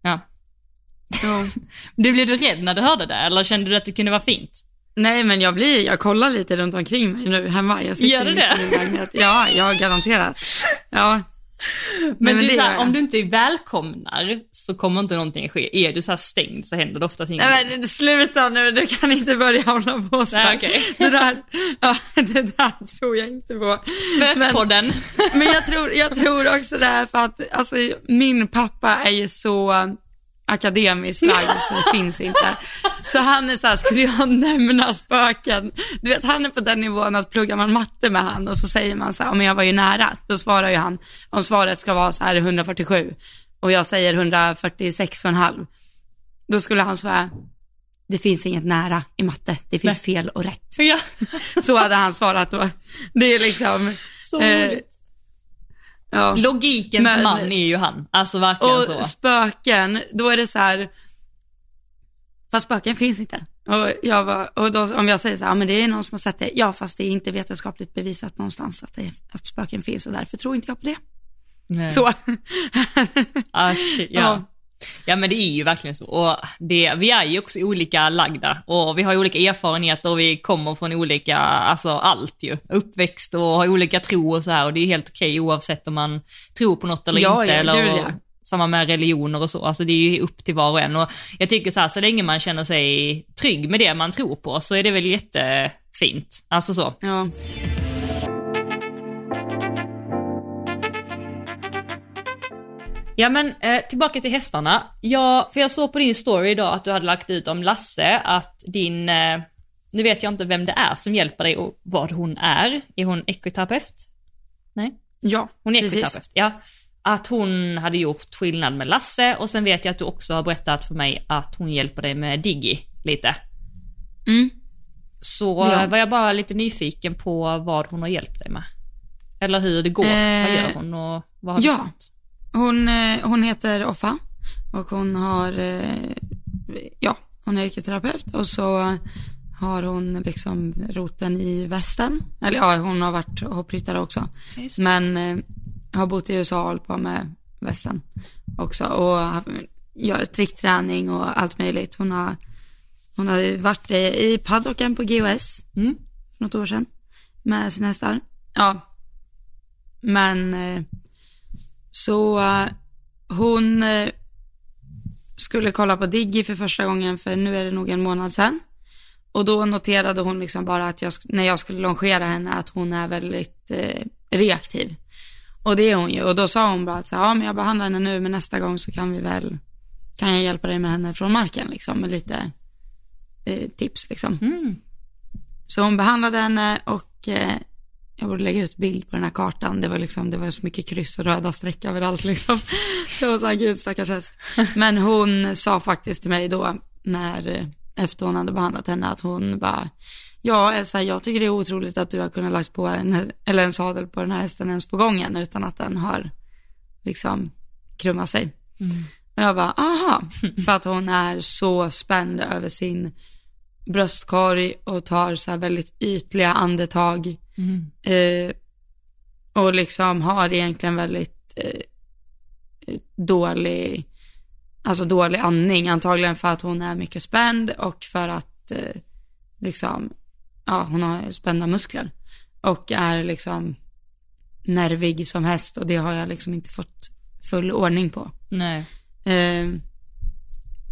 Ja. Du blev du rädd när du hörde det eller kände du att det kunde vara fint? Nej, men jag blir, jag kollar lite runt omkring mig nu hemma. Jag sitter Gör du det? i min lägenhet. Ja, jag garanterat. Ja. Men, men du, så gör här, om du inte välkomnar så kommer inte någonting ske. Är du så här stängd så händer det oftast inget. Nej men sluta nu, du kan inte börja hålla på så. Nej, okej. Det där, ja, det där tror jag inte på. Spökpodden. Men jag tror, jag tror också det här för att, alltså min pappa är ju så akademiskt lagd så det finns inte. Så han är så här, skulle jag nämna spöken? Du vet han är på den nivån att pluggar man matte med han och så säger man så här, men jag var ju nära. Då svarar ju han, om svaret ska vara så här 147 och jag säger 146 och en halv. Då skulle han svara, det finns inget nära i matte, det finns fel och rätt. Ja. Så hade han svarat då. Det är liksom, Så eh, roligt. Ja. Logikens Men- man är ju han, alltså verkligen Och så. spöken, då är det så här, fast spöken finns inte. Och, jag var, och då, om jag säger så här, men det är någon som har sett det, ja fast det är inte vetenskapligt bevisat någonstans att, det, att spöken finns och därför tror inte jag på det. Nej. Så, shit, ja. Ja. Ja. men det är ju verkligen så. Och det, vi är ju också olika lagda och vi har olika erfarenheter och vi kommer från olika, alltså allt ju. Uppväxt och har olika tro och så här och det är helt okej oavsett om man tror på något eller Ja, inte. ja, eller, gud, ja. Samma med religioner och så, alltså det är ju upp till var och en. Och jag tycker så här, så länge man känner sig trygg med det man tror på så är det väl jättefint. Alltså så. ja. Ja men eh, tillbaka till hästarna. Ja, för jag såg på din story idag att du hade lagt ut om Lasse att din, eh, nu vet jag inte vem det är som hjälper dig och vad hon är. Är hon ekoterapeut? Nej? ja Hon är ekoterapeut, ja. Att hon hade gjort skillnad med Lasse och sen vet jag att du också har berättat för mig att hon hjälper dig med Diggy lite. Mm. Så Ja. eh, var jag bara lite nyfiken på vad hon har hjälpt dig med. Eller hur det går, vad Eh, gör hon och vad har du ja. fått? Hon, eh, hon heter Offa och hon har, eh, ja, hon är yrkesterapeut och så har hon liksom roten i västen. Eller ja, hon har varit hoppryttare också. Men eh, har bott i USA och hållit på med västen också och gör trickträning och allt möjligt. Hon har, hon har varit i, paddocken på GOS Mm. för något år sedan med sina hästar. Ja. Men så eh, hon eh, skulle kolla på Diggy för första gången för nu är det nog en månad sedan. Och då noterade hon liksom bara att jag, när jag skulle longera henne att hon är väldigt eh, reaktiv. Och det är hon ju. Och då sa hon bara att så ja men jag behandlar henne nu men nästa gång så kan vi väl, kan jag hjälpa dig med henne från marken liksom med lite eh, tips liksom. Mm. Så hon behandlade henne och eh, jag borde lägga ut bild på den här kartan. Det var liksom, det var så mycket kryss och röda streck överallt liksom. Så jag var så här, gud stackars häst. Men hon sa faktiskt till mig då, när, efter hon hade behandlat henne, att hon bara, ja Elsa, jag tycker det är otroligt att du har kunnat lagt på en, eller en sadel på den här hästen ens på gången utan att den har liksom krummat sig. Och jag bara, aha, för att hon är så spänd över sin bröstkorg och tar så här väldigt ytliga andetag. Eh, och liksom har egentligen väldigt eh, dålig, alltså dålig andning. Antagligen för att hon är mycket spänd och för att eh, liksom, ja hon har spända muskler. Och är liksom nervig som häst och det har jag liksom inte fått full ordning på. Nej. Eh,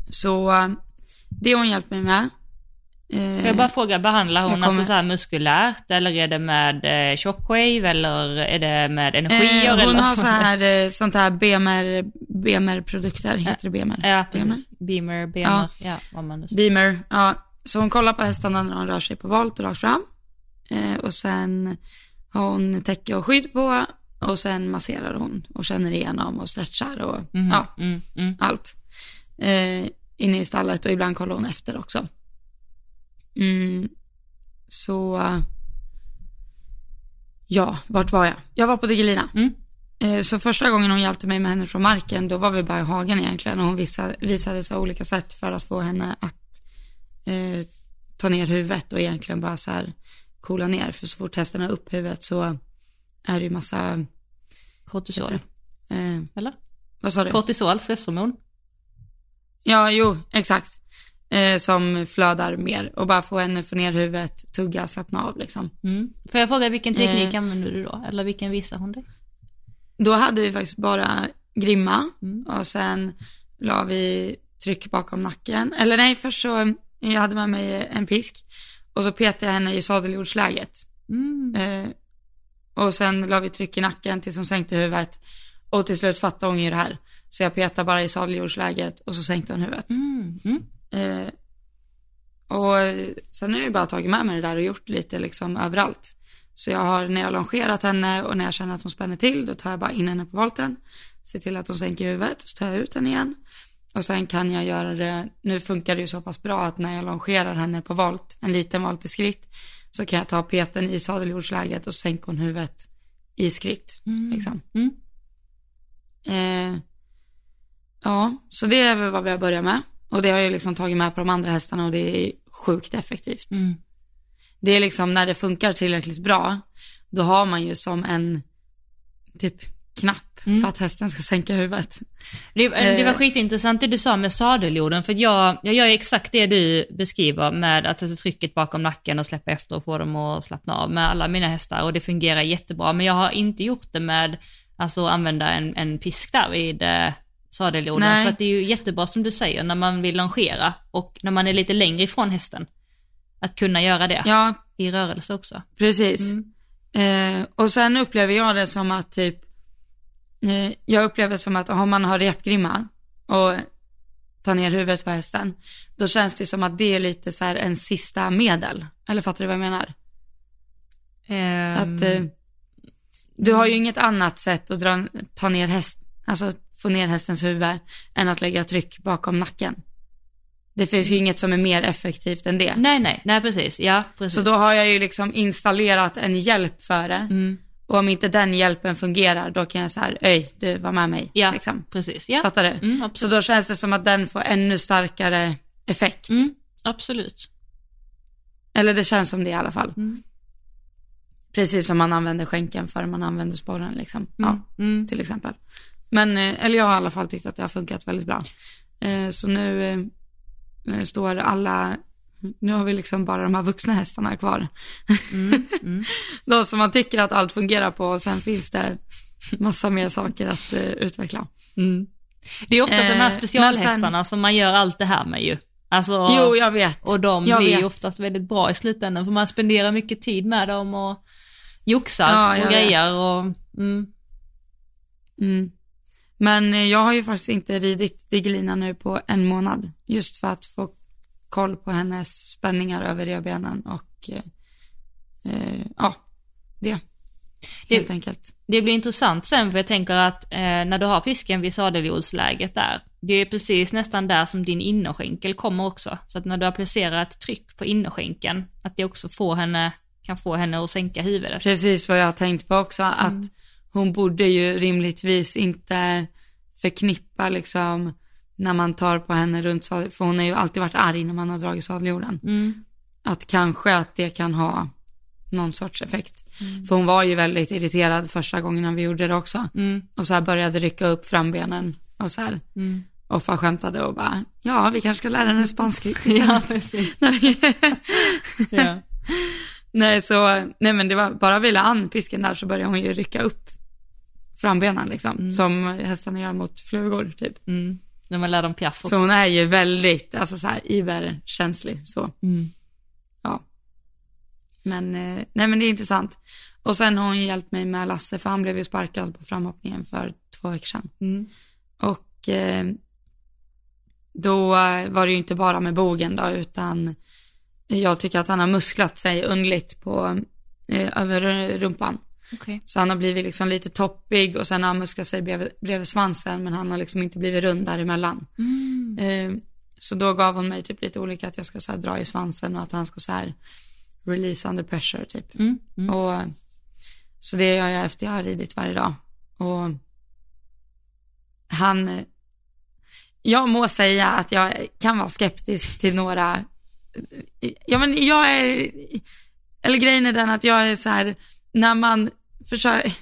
så det har hon hjälpt mig med. Eh, Får jag bara fråga, behandlar hon kommer- alltså så här muskulärt eller är det med eh, shockwave eller är det med energier? eh, hon eller? har så här, eh, sånt här BMR, BMR-produkter, heter det BMR? Ja, BMR? precis. Beamer, Beamer, ja, vad man nu säger. Beamer, ja. Så hon kollar på hästarna när de rör sig på volt och rakt fram. Eh, och sen har hon täcke och skydd på. Och sen masserar hon och känner igenom och stretchar och ja, Mm, mm. allt. Eh, inne i stallet och ibland kollar hon efter också. Mm, så, ja, vart var jag? Jag var på Digelina. Mm. Eh, så första gången hon hjälpte mig med henne från marken, då var vi bara i hagen egentligen och hon visade, visade så olika sätt för att få henne att eh, ta ner huvudet och egentligen bara så här coola ner. För så fort hästen har upp huvudet så är det ju massa, Kortisol, eh, eller? vad sa du? Kortisol, stresshormon. Ja, jo, exakt. Eh, som flödar mer och bara få henne få ner huvudet, tugga, slappna av liksom. Mm. Får jag fråga vilken teknik Eh. använder du då? Eller vilken visar hon dig? Då hade vi faktiskt bara grimma Mm. och sen la vi tryck bakom nacken. Eller nej, först så, jag hade med mig en pisk och så petade jag henne i sadeljordsläget. Mm. Eh, och sen la vi tryck i nacken tills hon sänkte huvudet. Och till slut fattade hon ju det här. Så jag petade bara i sadeljordsläget och så sänkte hon huvudet. Mm. Mm. Eh, och sen har jag ju bara tagit med mig det där och gjort lite liksom överallt. Så jag har, när jag har longerat henne och när jag känner att hon spänner till, då tar jag bara in henne på volten. Ser till att hon sänker huvudet och så tar jag ut henne igen. Och sen kan jag göra det, nu funkar det ju så pass bra att när jag longerar henne på volt, en liten volt i skritt, så kan jag ta peten i sadeljordsläget och sänka hon huvudet i skritt. Liksom. Mm. Eh, ja, så det är väl vad vi har börjat med. Och det har jag liksom tagit med på de andra hästarna och det är sjukt effektivt. Mm. Det är liksom när det funkar tillräckligt bra, då har man ju som en typ knapp för att hästen ska sänka huvudet. Det, det var Eh. skitintressant det du sa med sadeljorden, för jag, jag gör exakt det du beskriver med att sätta trycket bakom nacken och släppa efter och få dem att slappna av med alla mina hästar och det fungerar jättebra. Men jag har inte gjort det med alltså använda en, en pisk där vid sadeljorden. Nej. För att det är ju jättebra som du säger när man vill longera och när man är lite längre ifrån hästen. Att kunna göra det Ja, i rörelse också. precis. Eh, och sen upplever jag det som att typ, eh, jag upplever som att om man har repgrimma och tar ner huvudet på hästen, då känns det som att det är lite så här en sista medel. Eller fattar du vad jag menar? Ehm, Att eh, du har ju inget annat sätt att dra, ta ner häst, alltså få ner hästens huvud än att lägga tryck bakom nacken. Det finns ju inget som är mer effektivt än det. nej, nej, nej precis. Ja, precis. Så då har jag ju liksom installerat en hjälp för det. Mm. Och om inte den hjälpen fungerar, då kan jag så här, öj, du var med mig. Ja, Liksom. precis. Ja, Fattar du? Mm, så då känns det som att den får ännu starkare effekt. Mm, absolut. Eller det känns som det i alla fall. Mm. Precis som man använder skänken för man använder sporren liksom. Ja, Mm. till exempel. Men, eh, eller jag har i alla fall tyckt att det har funkat väldigt bra. Eh, Så nu eh, står alla, nu har vi liksom bara de här vuxna hästarna kvar. Mm. De som man tycker att allt fungerar på och sen finns det massa mer saker att utveckla. Det är ofta de här specialhästarna men som man gör allt det här med ju. Alltså, Jo, jag vet. och de jag blir ju vet. oftast väldigt bra i slutändan för man spenderar mycket tid med dem och joxar Ja, och grejer och mm, Mm. Men eh, jag har ju faktiskt inte ridit Digelina nu på en månad. Just för att få koll på hennes spänningar över revbenen och eh, eh, ja, det. Helt enkelt. det blir intressant sen för jag tänker att eh, när du har pisken vid sadeljordsläget där, det är precis nästan där som din innerskänkel kommer också. Så att när du applicerar ett tryck på innerskänkeln, att det också får henne, kan få henne att sänka huvudet. Precis vad jag har tänkt på också, att hon borde ju rimligtvis inte förknippa liksom när man tar på henne runt sadel, för hon har ju alltid varit arg när man har dragit sadeljorden. Mm. Att kanske att det kan ha någon sorts effekt. För hon var ju väldigt irriterad första gången vi gjorde det också. Mm. Och så här började rycka upp frambenen och så här. Mm. Och far skämtade och bara, ja vi kanske ska lära henne spanska istället. precis. Ja. nej så, nej men det var, bara vila an pisken där så började hon ju rycka upp frambenen liksom. Som hästarna gör mot flugor typ. Mm. När man lär dem piaff också. Så hon är ju väldigt, alltså så här iberkänslig så. Mm. Ja. Men, eh, nej men det är intressant. Och sen har hon hjälpt mig med Lasse, för han blev ju sparkad på framhoppningen för två veckor sedan. Mm. Och eh, då var det ju inte bara med bogen då, utan jag tycker att han har musklat sig undligt på, eh, över rumpan. Okej. Så han har blivit liksom lite toppig och sen har han musklat sig bredvid, bredvid svansen, men han har liksom inte blivit rund däremellan. Mm. Eh, så då gav hon mig typ lite olika, att jag ska så här dra i svansen och att han ska så här release under pressure typ. Mm. Mm. Och, så det gör jag efter jag har ridit varje dag. Och han, jag må säga att jag kan vara skeptisk till några, ja men jag är, eller grejen är den att jag är så här, när man försöker,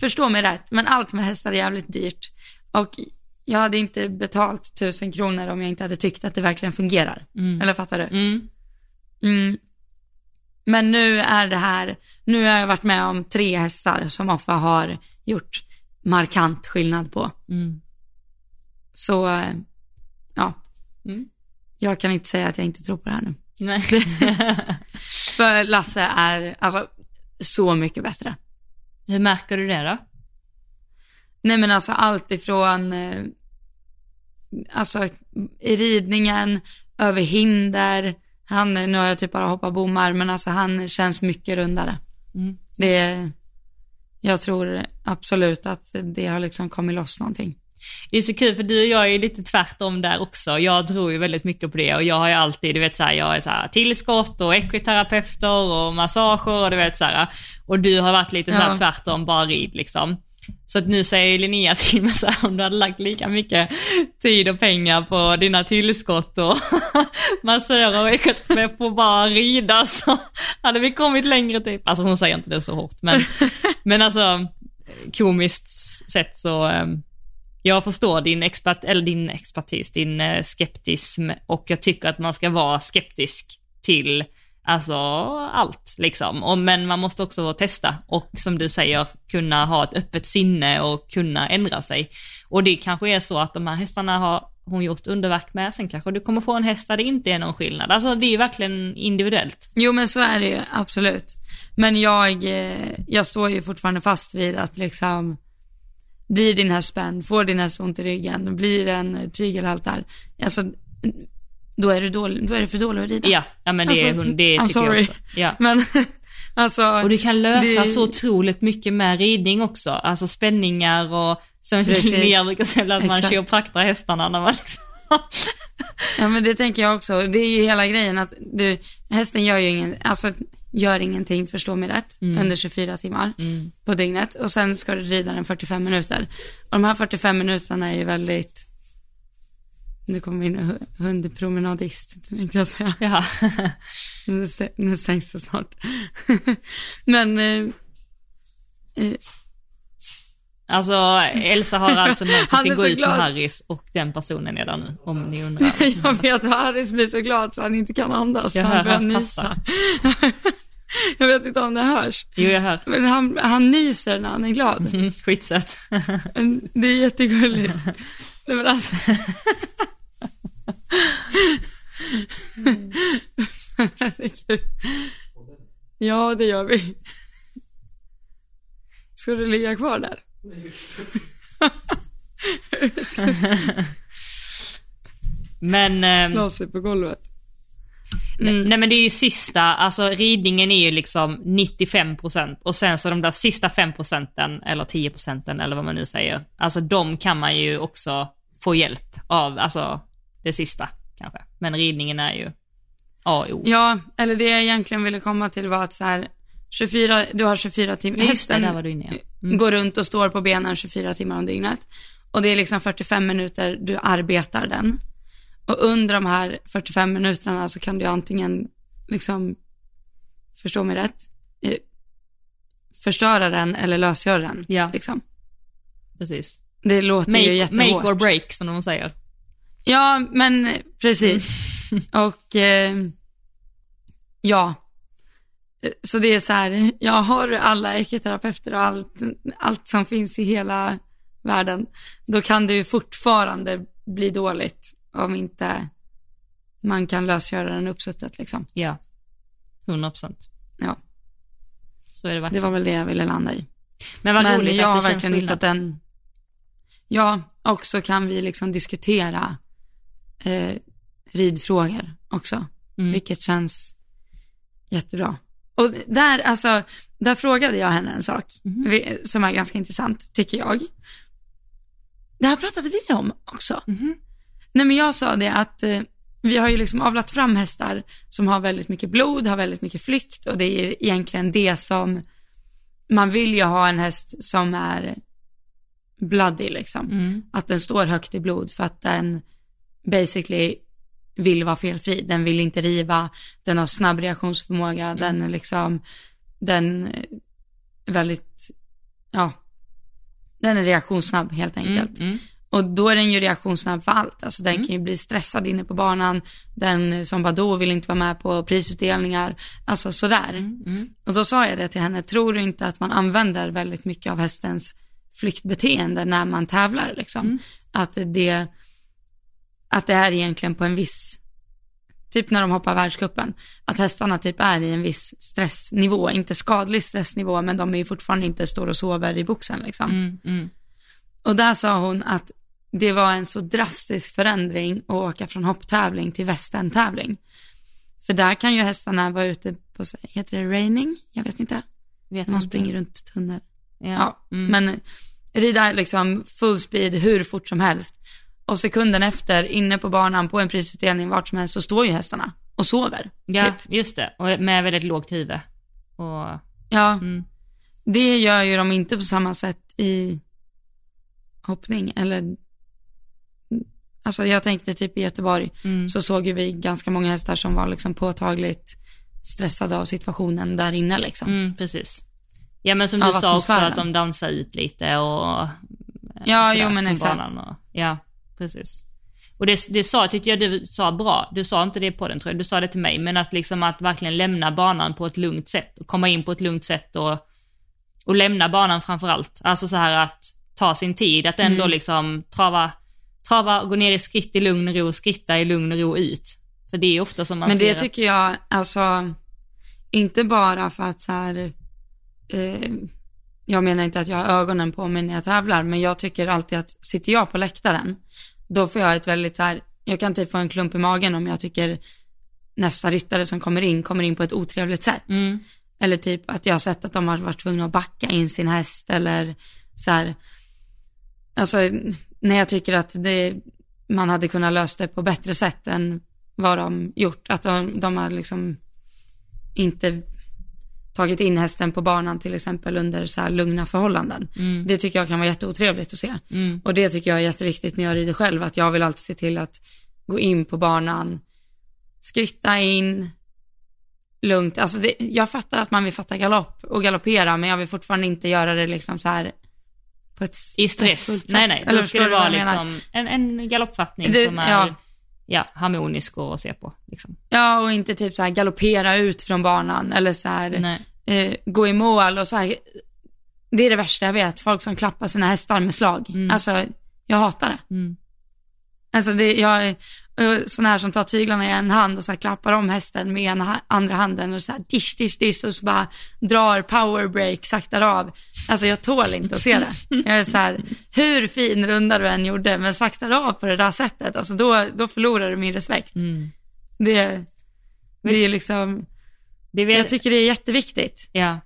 förstå mig rätt, men allt med hästar är jävligt dyrt. Och jag hade inte betalt tusen kronor om jag inte hade tyckt att det verkligen fungerar. Mm. Eller fattar du? Mm. Mm. Men nu är det här, nu har jag varit med om tre hästar som Offa har gjort markant skillnad på. Mm. Så, ja. Mm. Jag kan inte säga att jag inte tror på det här nu. Nej. För Lasse är, alltså, så mycket bättre. Hur märker du det då? Nej men alltså allt ifrån, eh, alltså i ridningen, över hinder, han, nu har jag typ bara hoppat bommar, men alltså han känns mycket rundare. Mm. Det, jag tror absolut att det har liksom kommit loss någonting. Det är så kul för du och jag är lite tvärtom där också. Jag tror ju väldigt mycket på det och jag har ju alltid, du vet så här, jag är så här tillskott och ekviterapeuter och massager och du vet så här. Och du har varit lite så här Ja. tvärtom, bara rid liksom. Så att nu säger Linnea till mig så här, om du hade lagt lika mycket tid och pengar på dina tillskott och massörer och ekviterapeuter på bara rida så hade vi kommit längre typ. Alltså hon säger inte det så hårt men, men alltså komiskt sett så ehm, jag förstår din, expert, eller din expertis, din eh, skeptism och jag tycker att man ska vara skeptisk till alltså allt liksom. Och, men man måste också testa och som du säger kunna ha ett öppet sinne och kunna ändra sig. Och det kanske är så att de här hästarna har hon gjort underverk med, sen kanske du kommer få en häst där det inte är någon skillnad. Alltså det är ju verkligen individuellt. Jo men så är det ju, absolut. Men jag, eh, jag står ju fortfarande fast vid att liksom, blir din häst spänd, får din häst ont i ryggen, blir den tygelhaltar, alltså då är, du dålig, då är det för dålig att rida. Ja, ja men det, är Alltså, hon, det I'm tycker jag sorry. också. Ja. Men alltså. Och du kan lösa det- så otroligt mycket med ridning också, alltså spänningar och Precis. Linnea brukar säga att man kiropraktar hästarna när man liksom... Ja men det tänker jag också. Det är ju hela grejen att du, hästen gör ju ingen, alltså gör ingenting, förstå mig rätt, under 24 timmar på dygnet. Och sen ska du rida den 45 minuter. Och de här 45 minuterna är ju väldigt, nu kommer min hu- hundpromenadist, tänkte jag säga. Ja. Nu, nu stängs det snart. men, eh, eh, Alltså Elsa har alltså någon som ska gå ut glad. med Harris och den personen är där nu, om ni undrar. jag vet Harris blir så glad så han inte kan andas. Jag hör han börjar hans nysa. jag vet inte om det hörs. Jo, jag hör. Men han, han nyser när han är glad. Mm, skitsött. Det är jättegulligt. Nej men alltså. Herregud. Ja, det gör vi. Ska du ligga kvar där? Men, ehm, La sig på golvet. nej, Mm. nej men det är ju sista, alltså ridningen är ju liksom 95% och sen så de där sista 5% eller 10% eller vad man nu säger, alltså de kan man ju också få hjälp av, alltså det sista kanske. Men ridningen är ju A och O. Ja, eller det jag egentligen ville komma till var att så här, 24, du har 24 timmar, Just det, där var du inne ja. Mm. går runt och står på benen 24 timmar om dygnet. Och det är liksom 45 minuter du arbetar den. Och under de här 45 minuterna så kan du antingen liksom, förstå mig rätt, eh, förstöra den eller lösgöra den. Ja. Liksom. Precis. Det låter ju Make, jättehårt. make or break som de säger. Ja, men eh, precis. och eh, ja, så det är så här, jag har alla ergoterapeuter och allt, allt som finns i hela världen, då kan det ju fortfarande bli dåligt om inte man kan lösgöra den uppsuttet liksom. Ja. 100%. Ja, Så är det det verkligen. var väl det jag ville landa i. Men vad Men roligt jag har att det känns verkligen skillnad. hittat en, ja, och så kan vi liksom diskutera eh, ridfrågor också, Mm. vilket känns jättebra. Och där, alltså, där frågade jag henne en sak, vi- som är ganska intressant, tycker jag. Det här pratade vi om också. Mhm. Nej men jag sa det att eh, vi har ju liksom avlat fram hästar som har väldigt mycket blod, har väldigt mycket flykt och det är egentligen det som man vill ju ha en häst som är bloody liksom. Mm. Att den står högt i blod för att den basically vill vara felfri. Den vill inte riva, den har snabb reaktionsförmåga, den är liksom, den är väldigt, ja, den är reaktionssnabb helt enkelt. Mm. Mm. Och då är den ju reaktionssnabb för allt. Alltså den kan ju bli stressad inne på banan. Den som Badoo vill inte vara med på prisutdelningar. Alltså sådär. Mm. Och då sa jag det till henne, tror du inte att man använder väldigt mycket av hästens flyktbeteende när man tävlar liksom? Att det, att det är egentligen på en viss, typ när de hoppar världscupen, att hästarna typ är i en viss stressnivå, inte skadlig stressnivå, men de är ju fortfarande inte står och sover i boxen liksom. Mm. Mm. Och där sa hon att det var en så drastisk förändring att åka från hopptävling till västerntävling. För där kan ju hästarna vara ute på, heter det raining? Jag vet inte. Vet Man inte. springer runt tunnel. Ja. Ja, Mm. men rida liksom full speed hur fort som helst. Och sekunden efter, inne på banan, på en prisutdelning, vart som helst, så står ju hästarna och sover. Ja, Typ. just det. Och med väldigt lågt huvud. Och, Ja, mm, det gör ju de inte på samma sätt i hoppning eller Alltså jag tänkte typ i Göteborg mm, så såg ju vi ganska många hästar som var liksom påtagligt stressade av situationen där inne liksom. mm, precis. Ja men som du sa också att de dansar ut lite och... Ja, jo, men exakt. Och, ja, precis. Och det, det sa, tyckte jag du sa bra, du sa inte det på den tror jag, du sa det till mig, men att liksom att verkligen lämna banan på ett lugnt sätt och komma in på ett lugnt sätt och, och lämna banan framför allt. Alltså så här att ta sin tid, att ändå Mm. liksom trava, trava, gå ner i skritt i lugn och ro, skritta i lugn och ro ut. För det är ofta som man Men ser det att- tycker jag, alltså, inte bara för att så här, eh, jag menar inte att jag har ögonen på mig när jag tävlar, men jag tycker alltid att sitter jag på läktaren, då får jag ett väldigt så här, jag kan typ få en klump i magen om jag tycker nästa ryttare som kommer in, kommer in på ett otrevligt sätt. Mm, Eller typ att jag har sett att de har varit tvungna att backa in sin häst eller så här. Alltså när jag tycker att det, man hade kunnat lösa det på bättre sätt än vad de gjort. Att de, de har liksom inte tagit in hästen på banan till exempel under så här lugna förhållanden. mm, Det tycker jag kan vara jätteotrevligt att se. mm, Och det tycker jag är jätteviktigt när jag rider själv, att jag vill alltid se till att gå in på banan, skritta in, lugnt. Alltså det, jag fattar att man vill fatta galopp och galoppera, men jag vill fortfarande inte göra det liksom så här på ett I stress. sätt. Nej, nej. Då Eller ska det vara liksom en, en galoppfattning Det- som är ja. ja. harmonisk att se på. Liksom. Ja, och inte typ så här galoppera ut från banan eller så här Nej. Eh, gå i mål och så här. Det är det värsta jag vet, folk som klappar sina hästar med slag. Mm. Alltså, jag hatar det. Mm. Alltså det, jag är sån här som tar tyglarna i en hand och så klappar om hästen med ha- andra handen och så här dish, dish, dish och så bara drar power break, saktar av. Alltså jag tål inte att se det. Jag är så här, hur fin runda du än gjorde, men saktar av på det där sättet, alltså då, då förlorar du min respekt. Mm. Det, det är liksom, Det vet, jag tycker det är jätteviktigt. ja.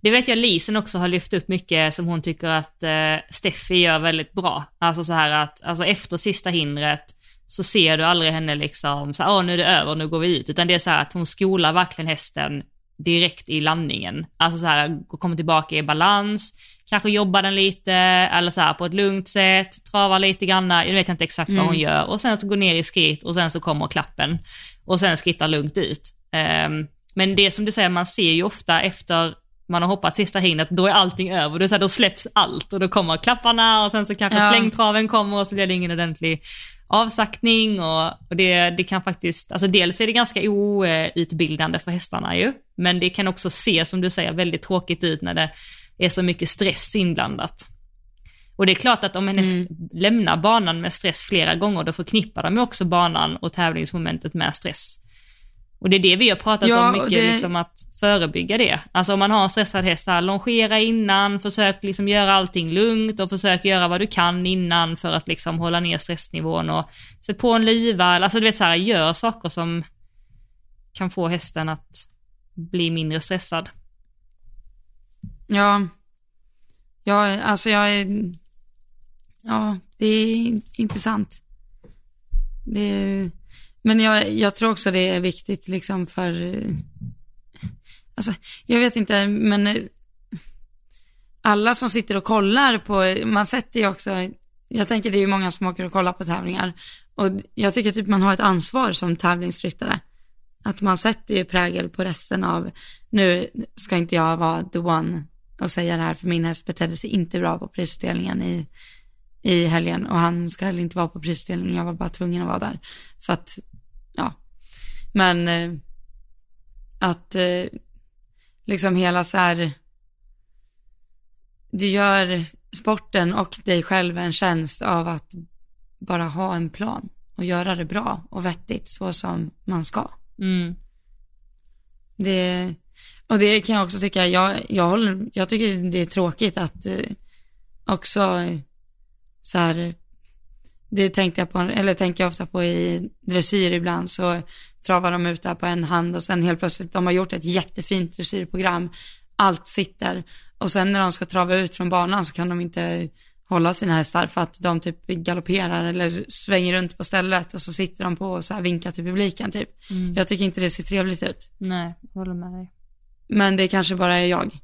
Det vet jag Lisen också har lyft upp mycket som hon tycker att eh, Steffi gör väldigt bra. Alltså så här att, alltså efter sista hindret så ser du aldrig henne liksom så här, nu är det över, nu går vi ut. Utan det är så här att hon skolar verkligen hästen direkt i landningen. Alltså så här, kommer tillbaka i balans, kanske jobbar den lite, eller så här på ett lugnt sätt, travar lite grann, jag vet inte exakt vad hon gör. Och sen så går ner i skritt och sen så kommer klappen. Och sen skrittar lugnt ut. Ehm, men det som du säger, man ser ju ofta efter man har hoppat sista hindret, då är allting över. Är så här, då släpps allt och då kommer klapparna och sen så kanske Ja. slängtraven kommer och så blir det ingen ordentlig avsaktning och, och det, det kan faktiskt, alltså dels är det ganska outbildande för hästarna ju, men det kan också se, som du säger, väldigt tråkigt ut när det är så mycket stress inblandat. Och det är klart att om en häst lämnar banan med stress flera gånger, då förknippar de ju också banan och tävlingsmomentet med stress. Och det är det vi har pratat Ja, om mycket, det- liksom att förebygga det. Alltså om man har en stressad häst, här, longera innan, försök liksom göra allting lugnt och försök göra vad du kan innan för att liksom hålla ner stressnivån och sätt på en liva, alltså du vet så här, gör saker som kan få hästen att bli mindre stressad. Ja, ja, alltså jag är, ja, det är intressant. Det är, men jag, jag tror också det är viktigt liksom för, alltså jag vet inte, men eh, alla som sitter och kollar på, man sätter ju också, jag tänker det är ju många som åker och kollar på tävlingar och jag tycker typ man har ett ansvar som tävlingsryttare. Att man sätter ju prägel på resten av, nu ska inte jag vara the one och säga det här för min häst betedde sig inte bra på prisutdelningen i, i helgen och han ska heller inte vara på prisutdelningen, jag var bara tvungen att vara där. För att, men eh, att eh, liksom hela så här, du gör sporten och dig själv en tjänst av att bara ha en plan och göra det bra och vettigt så som man ska. Mm. Det, och det kan jag också tycka, jag, jag, håller, jag tycker det är tråkigt att eh, också så här, det tänkte jag på, eller tänker jag ofta på i dressyr ibland, så travar de ut där på en hand och sen helt plötsligt, de har gjort ett jättefint dressyrprogram, allt sitter och sen när de ska trava ut från banan så kan de inte hålla sina hästar för att de typ galopperar eller svänger runt på stället och så sitter de på och så här vinkar till publiken typ. Jag tycker inte det ser trevligt ut. Nej, jag håller med dig. Men det kanske bara är jag.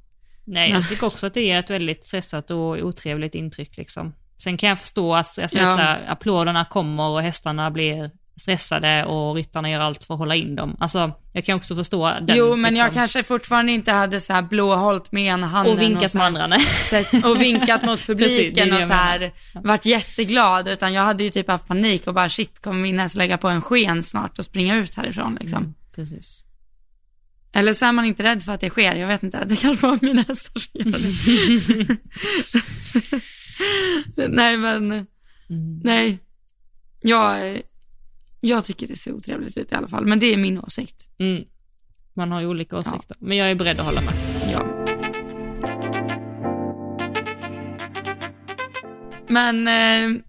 Nej, jag tycker också att det är ett väldigt stressat och otrevligt intryck liksom. Sen kan jag förstå att alltså, Ja. så här, applåderna kommer och hästarna blir stressade och ryttarna gör allt för att hålla in dem. Alltså, jag kan också förstå den. jo, men jag liksom, kanske fortfarande inte hade så här blåhållt med ena handen. Och vinkat så med andra. Nej. och vinkat mot Precis, publiken det och jag så här varit jätteglad. Utan jag hade ju typ haft panik och bara shit, kommer min häst lägga på en sken snart och springa ut härifrån liksom. Precis. Eller så är man inte rädd för att det sker, jag vet inte. Det kanske var mina hästar som gör det. nej men, nej. Jag, jag tycker det ser otrevligt ut i alla fall, men det är min åsikt. Mm. Man har ju olika åsikter. Men jag är beredd att hålla med. Ja. Men, eh,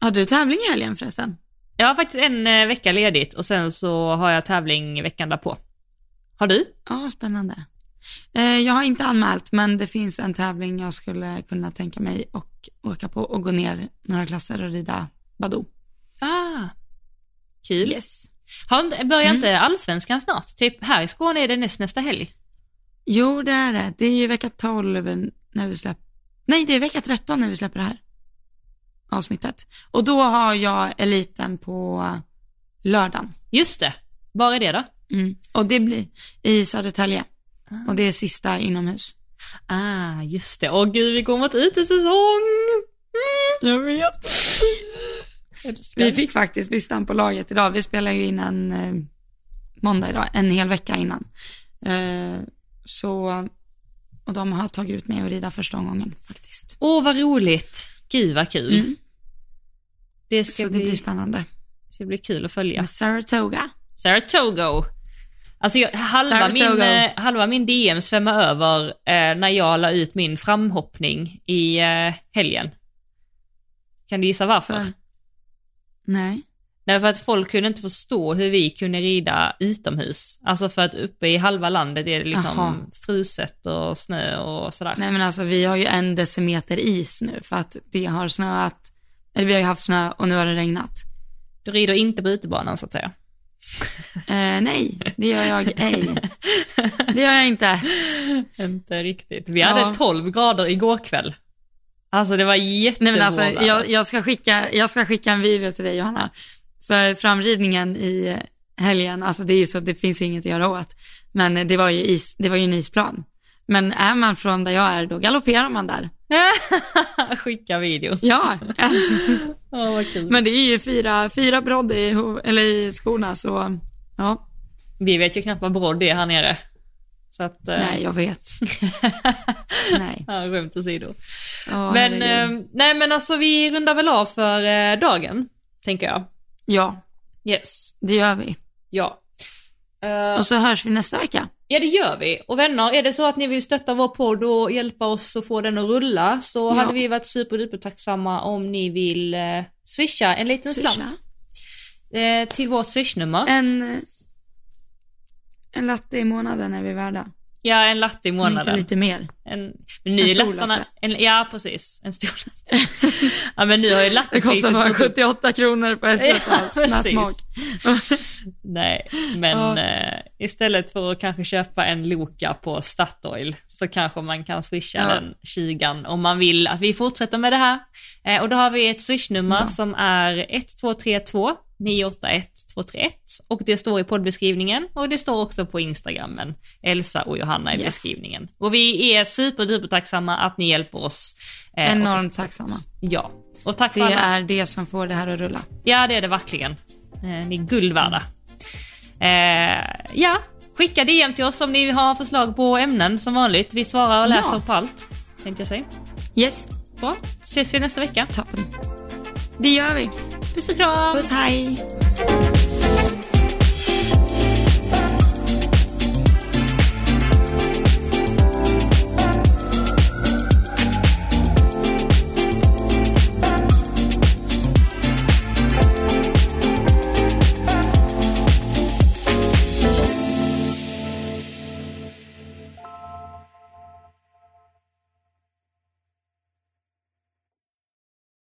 har du tävling i helgen förresten? Jag har faktiskt en eh, vecka ledigt och sen så har jag tävling veckan därpå. Har du? Ja, spännande. Eh, jag har inte anmält, men det finns en tävling jag skulle kunna tänka mig och åka på och gå ner några klasser och rida Badoo. Ah. Kul. Yes. Har, börjar inte allsvenskan snart? Typ här i Skåne är det näst nästa helg. Jo, det är det. Det är ju vecka 12 när vi släpper, nej det är vecka 13 när vi släpper det här avsnittet. Och då har jag eliten på lördagen. Just det. Var är det då? Mm. Och det blir i Södertälje. Och det är sista inomhus. Ah, just det. Åh gud, vi går mot utesäsong! Jag vet. Älskar. Vi fick faktiskt listan på laget idag. Vi spelar ju in en eh, måndag idag, en hel vecka innan. Eh, så, och de har tagit ut mig och rida första omgången faktiskt. Åh, vad roligt. Gud, vad kul. Mm. Det ska Så det bli, blir spännande. ska bli kul att följa. Med Saratoga. Saratoga. Alltså jag, halva, min, eh, halva min DM svämmar över eh, när jag la ut min framhoppning i eh, helgen. Kan du gissa varför? För... Nej. Nej, för att folk kunde inte förstå hur vi kunde rida utomhus. Alltså för att uppe i halva landet är det liksom Jaha. fruset och snö och sådär. Nej men alltså vi har ju en decimeter is nu för att det har snöat, eller vi har ju haft snö och nu har det regnat. Du rider inte på utebanan så att säga. Eh, nej, det gör jag ej. Det gör jag inte. Inte riktigt. Vi Ja. hade 12 grader igår kväll. Alltså det var Nej jättevårväder. men alltså jag, jag, ska skicka, jag ska skicka en video till dig Johanna. För framridningen i helgen, alltså det är ju så, det finns ju inget att göra åt. Men det var ju is, det var ju en isplan. Men är man från där jag är, då galopperar man där. Skicka video. Ja, alltså. Åh vad kul. men det är ju fyra, fyra brodd i, eller i skorna så, ja, Vi vet ju knappt vad brodd är här nere. Så att... eh, nej jag vet. nej. Ja, skämt åsido. Ja, Men, eh, nej men alltså vi rundar väl av för eh, dagen, tänker jag. ja, Yes. det gör vi. Ja. Eh, Och så hörs vi nästa vecka. Ja det gör vi. Och vänner, är det så att ni vill stötta vår podd och hjälpa oss att få den att rulla så Ja. hade vi varit superduper tacksamma om ni vill eh, swisha en liten Swisha. slant eh, till vårt swishnummer. En, en latte i månaden är vi värda. Ja, en latte i Om Inte månaden. lite mer. En, men nu En stor lattarna, latte. en, ja precis, en stor latte. ja men nu har ju Det lattepriset kostar bara gått upp. 78 kronor på Ja, espresso smak. Nej, men Ja. eh, istället för att kanske köpa en Loka på Statoil så kanske man kan swisha Ja. den 20 om man vill att vi fortsätter med det här. Eh, och då har vi ett swishnummer Ja. som är 1232 981 231 och det står i poddbeskrivningen och det står också på Instagrammen, Elsa och Johanna i Yes. beskrivningen. Och vi är superduper tacksamma att ni hjälper oss. Eh, och Enormt att- tacksamma. Ja, och tack Det är det som får det här att rulla. Ja, det är det verkligen. Eh, ni är guld värda. Eh, ja, skicka DM till oss om ni har förslag på ämnen som vanligt. Vi svarar och läser Ja. på allt, tänkte jag säga. Yes, Bra, ses vi nästa vecka. toppen. Det gör vi. Puss och kram! Puss, hej.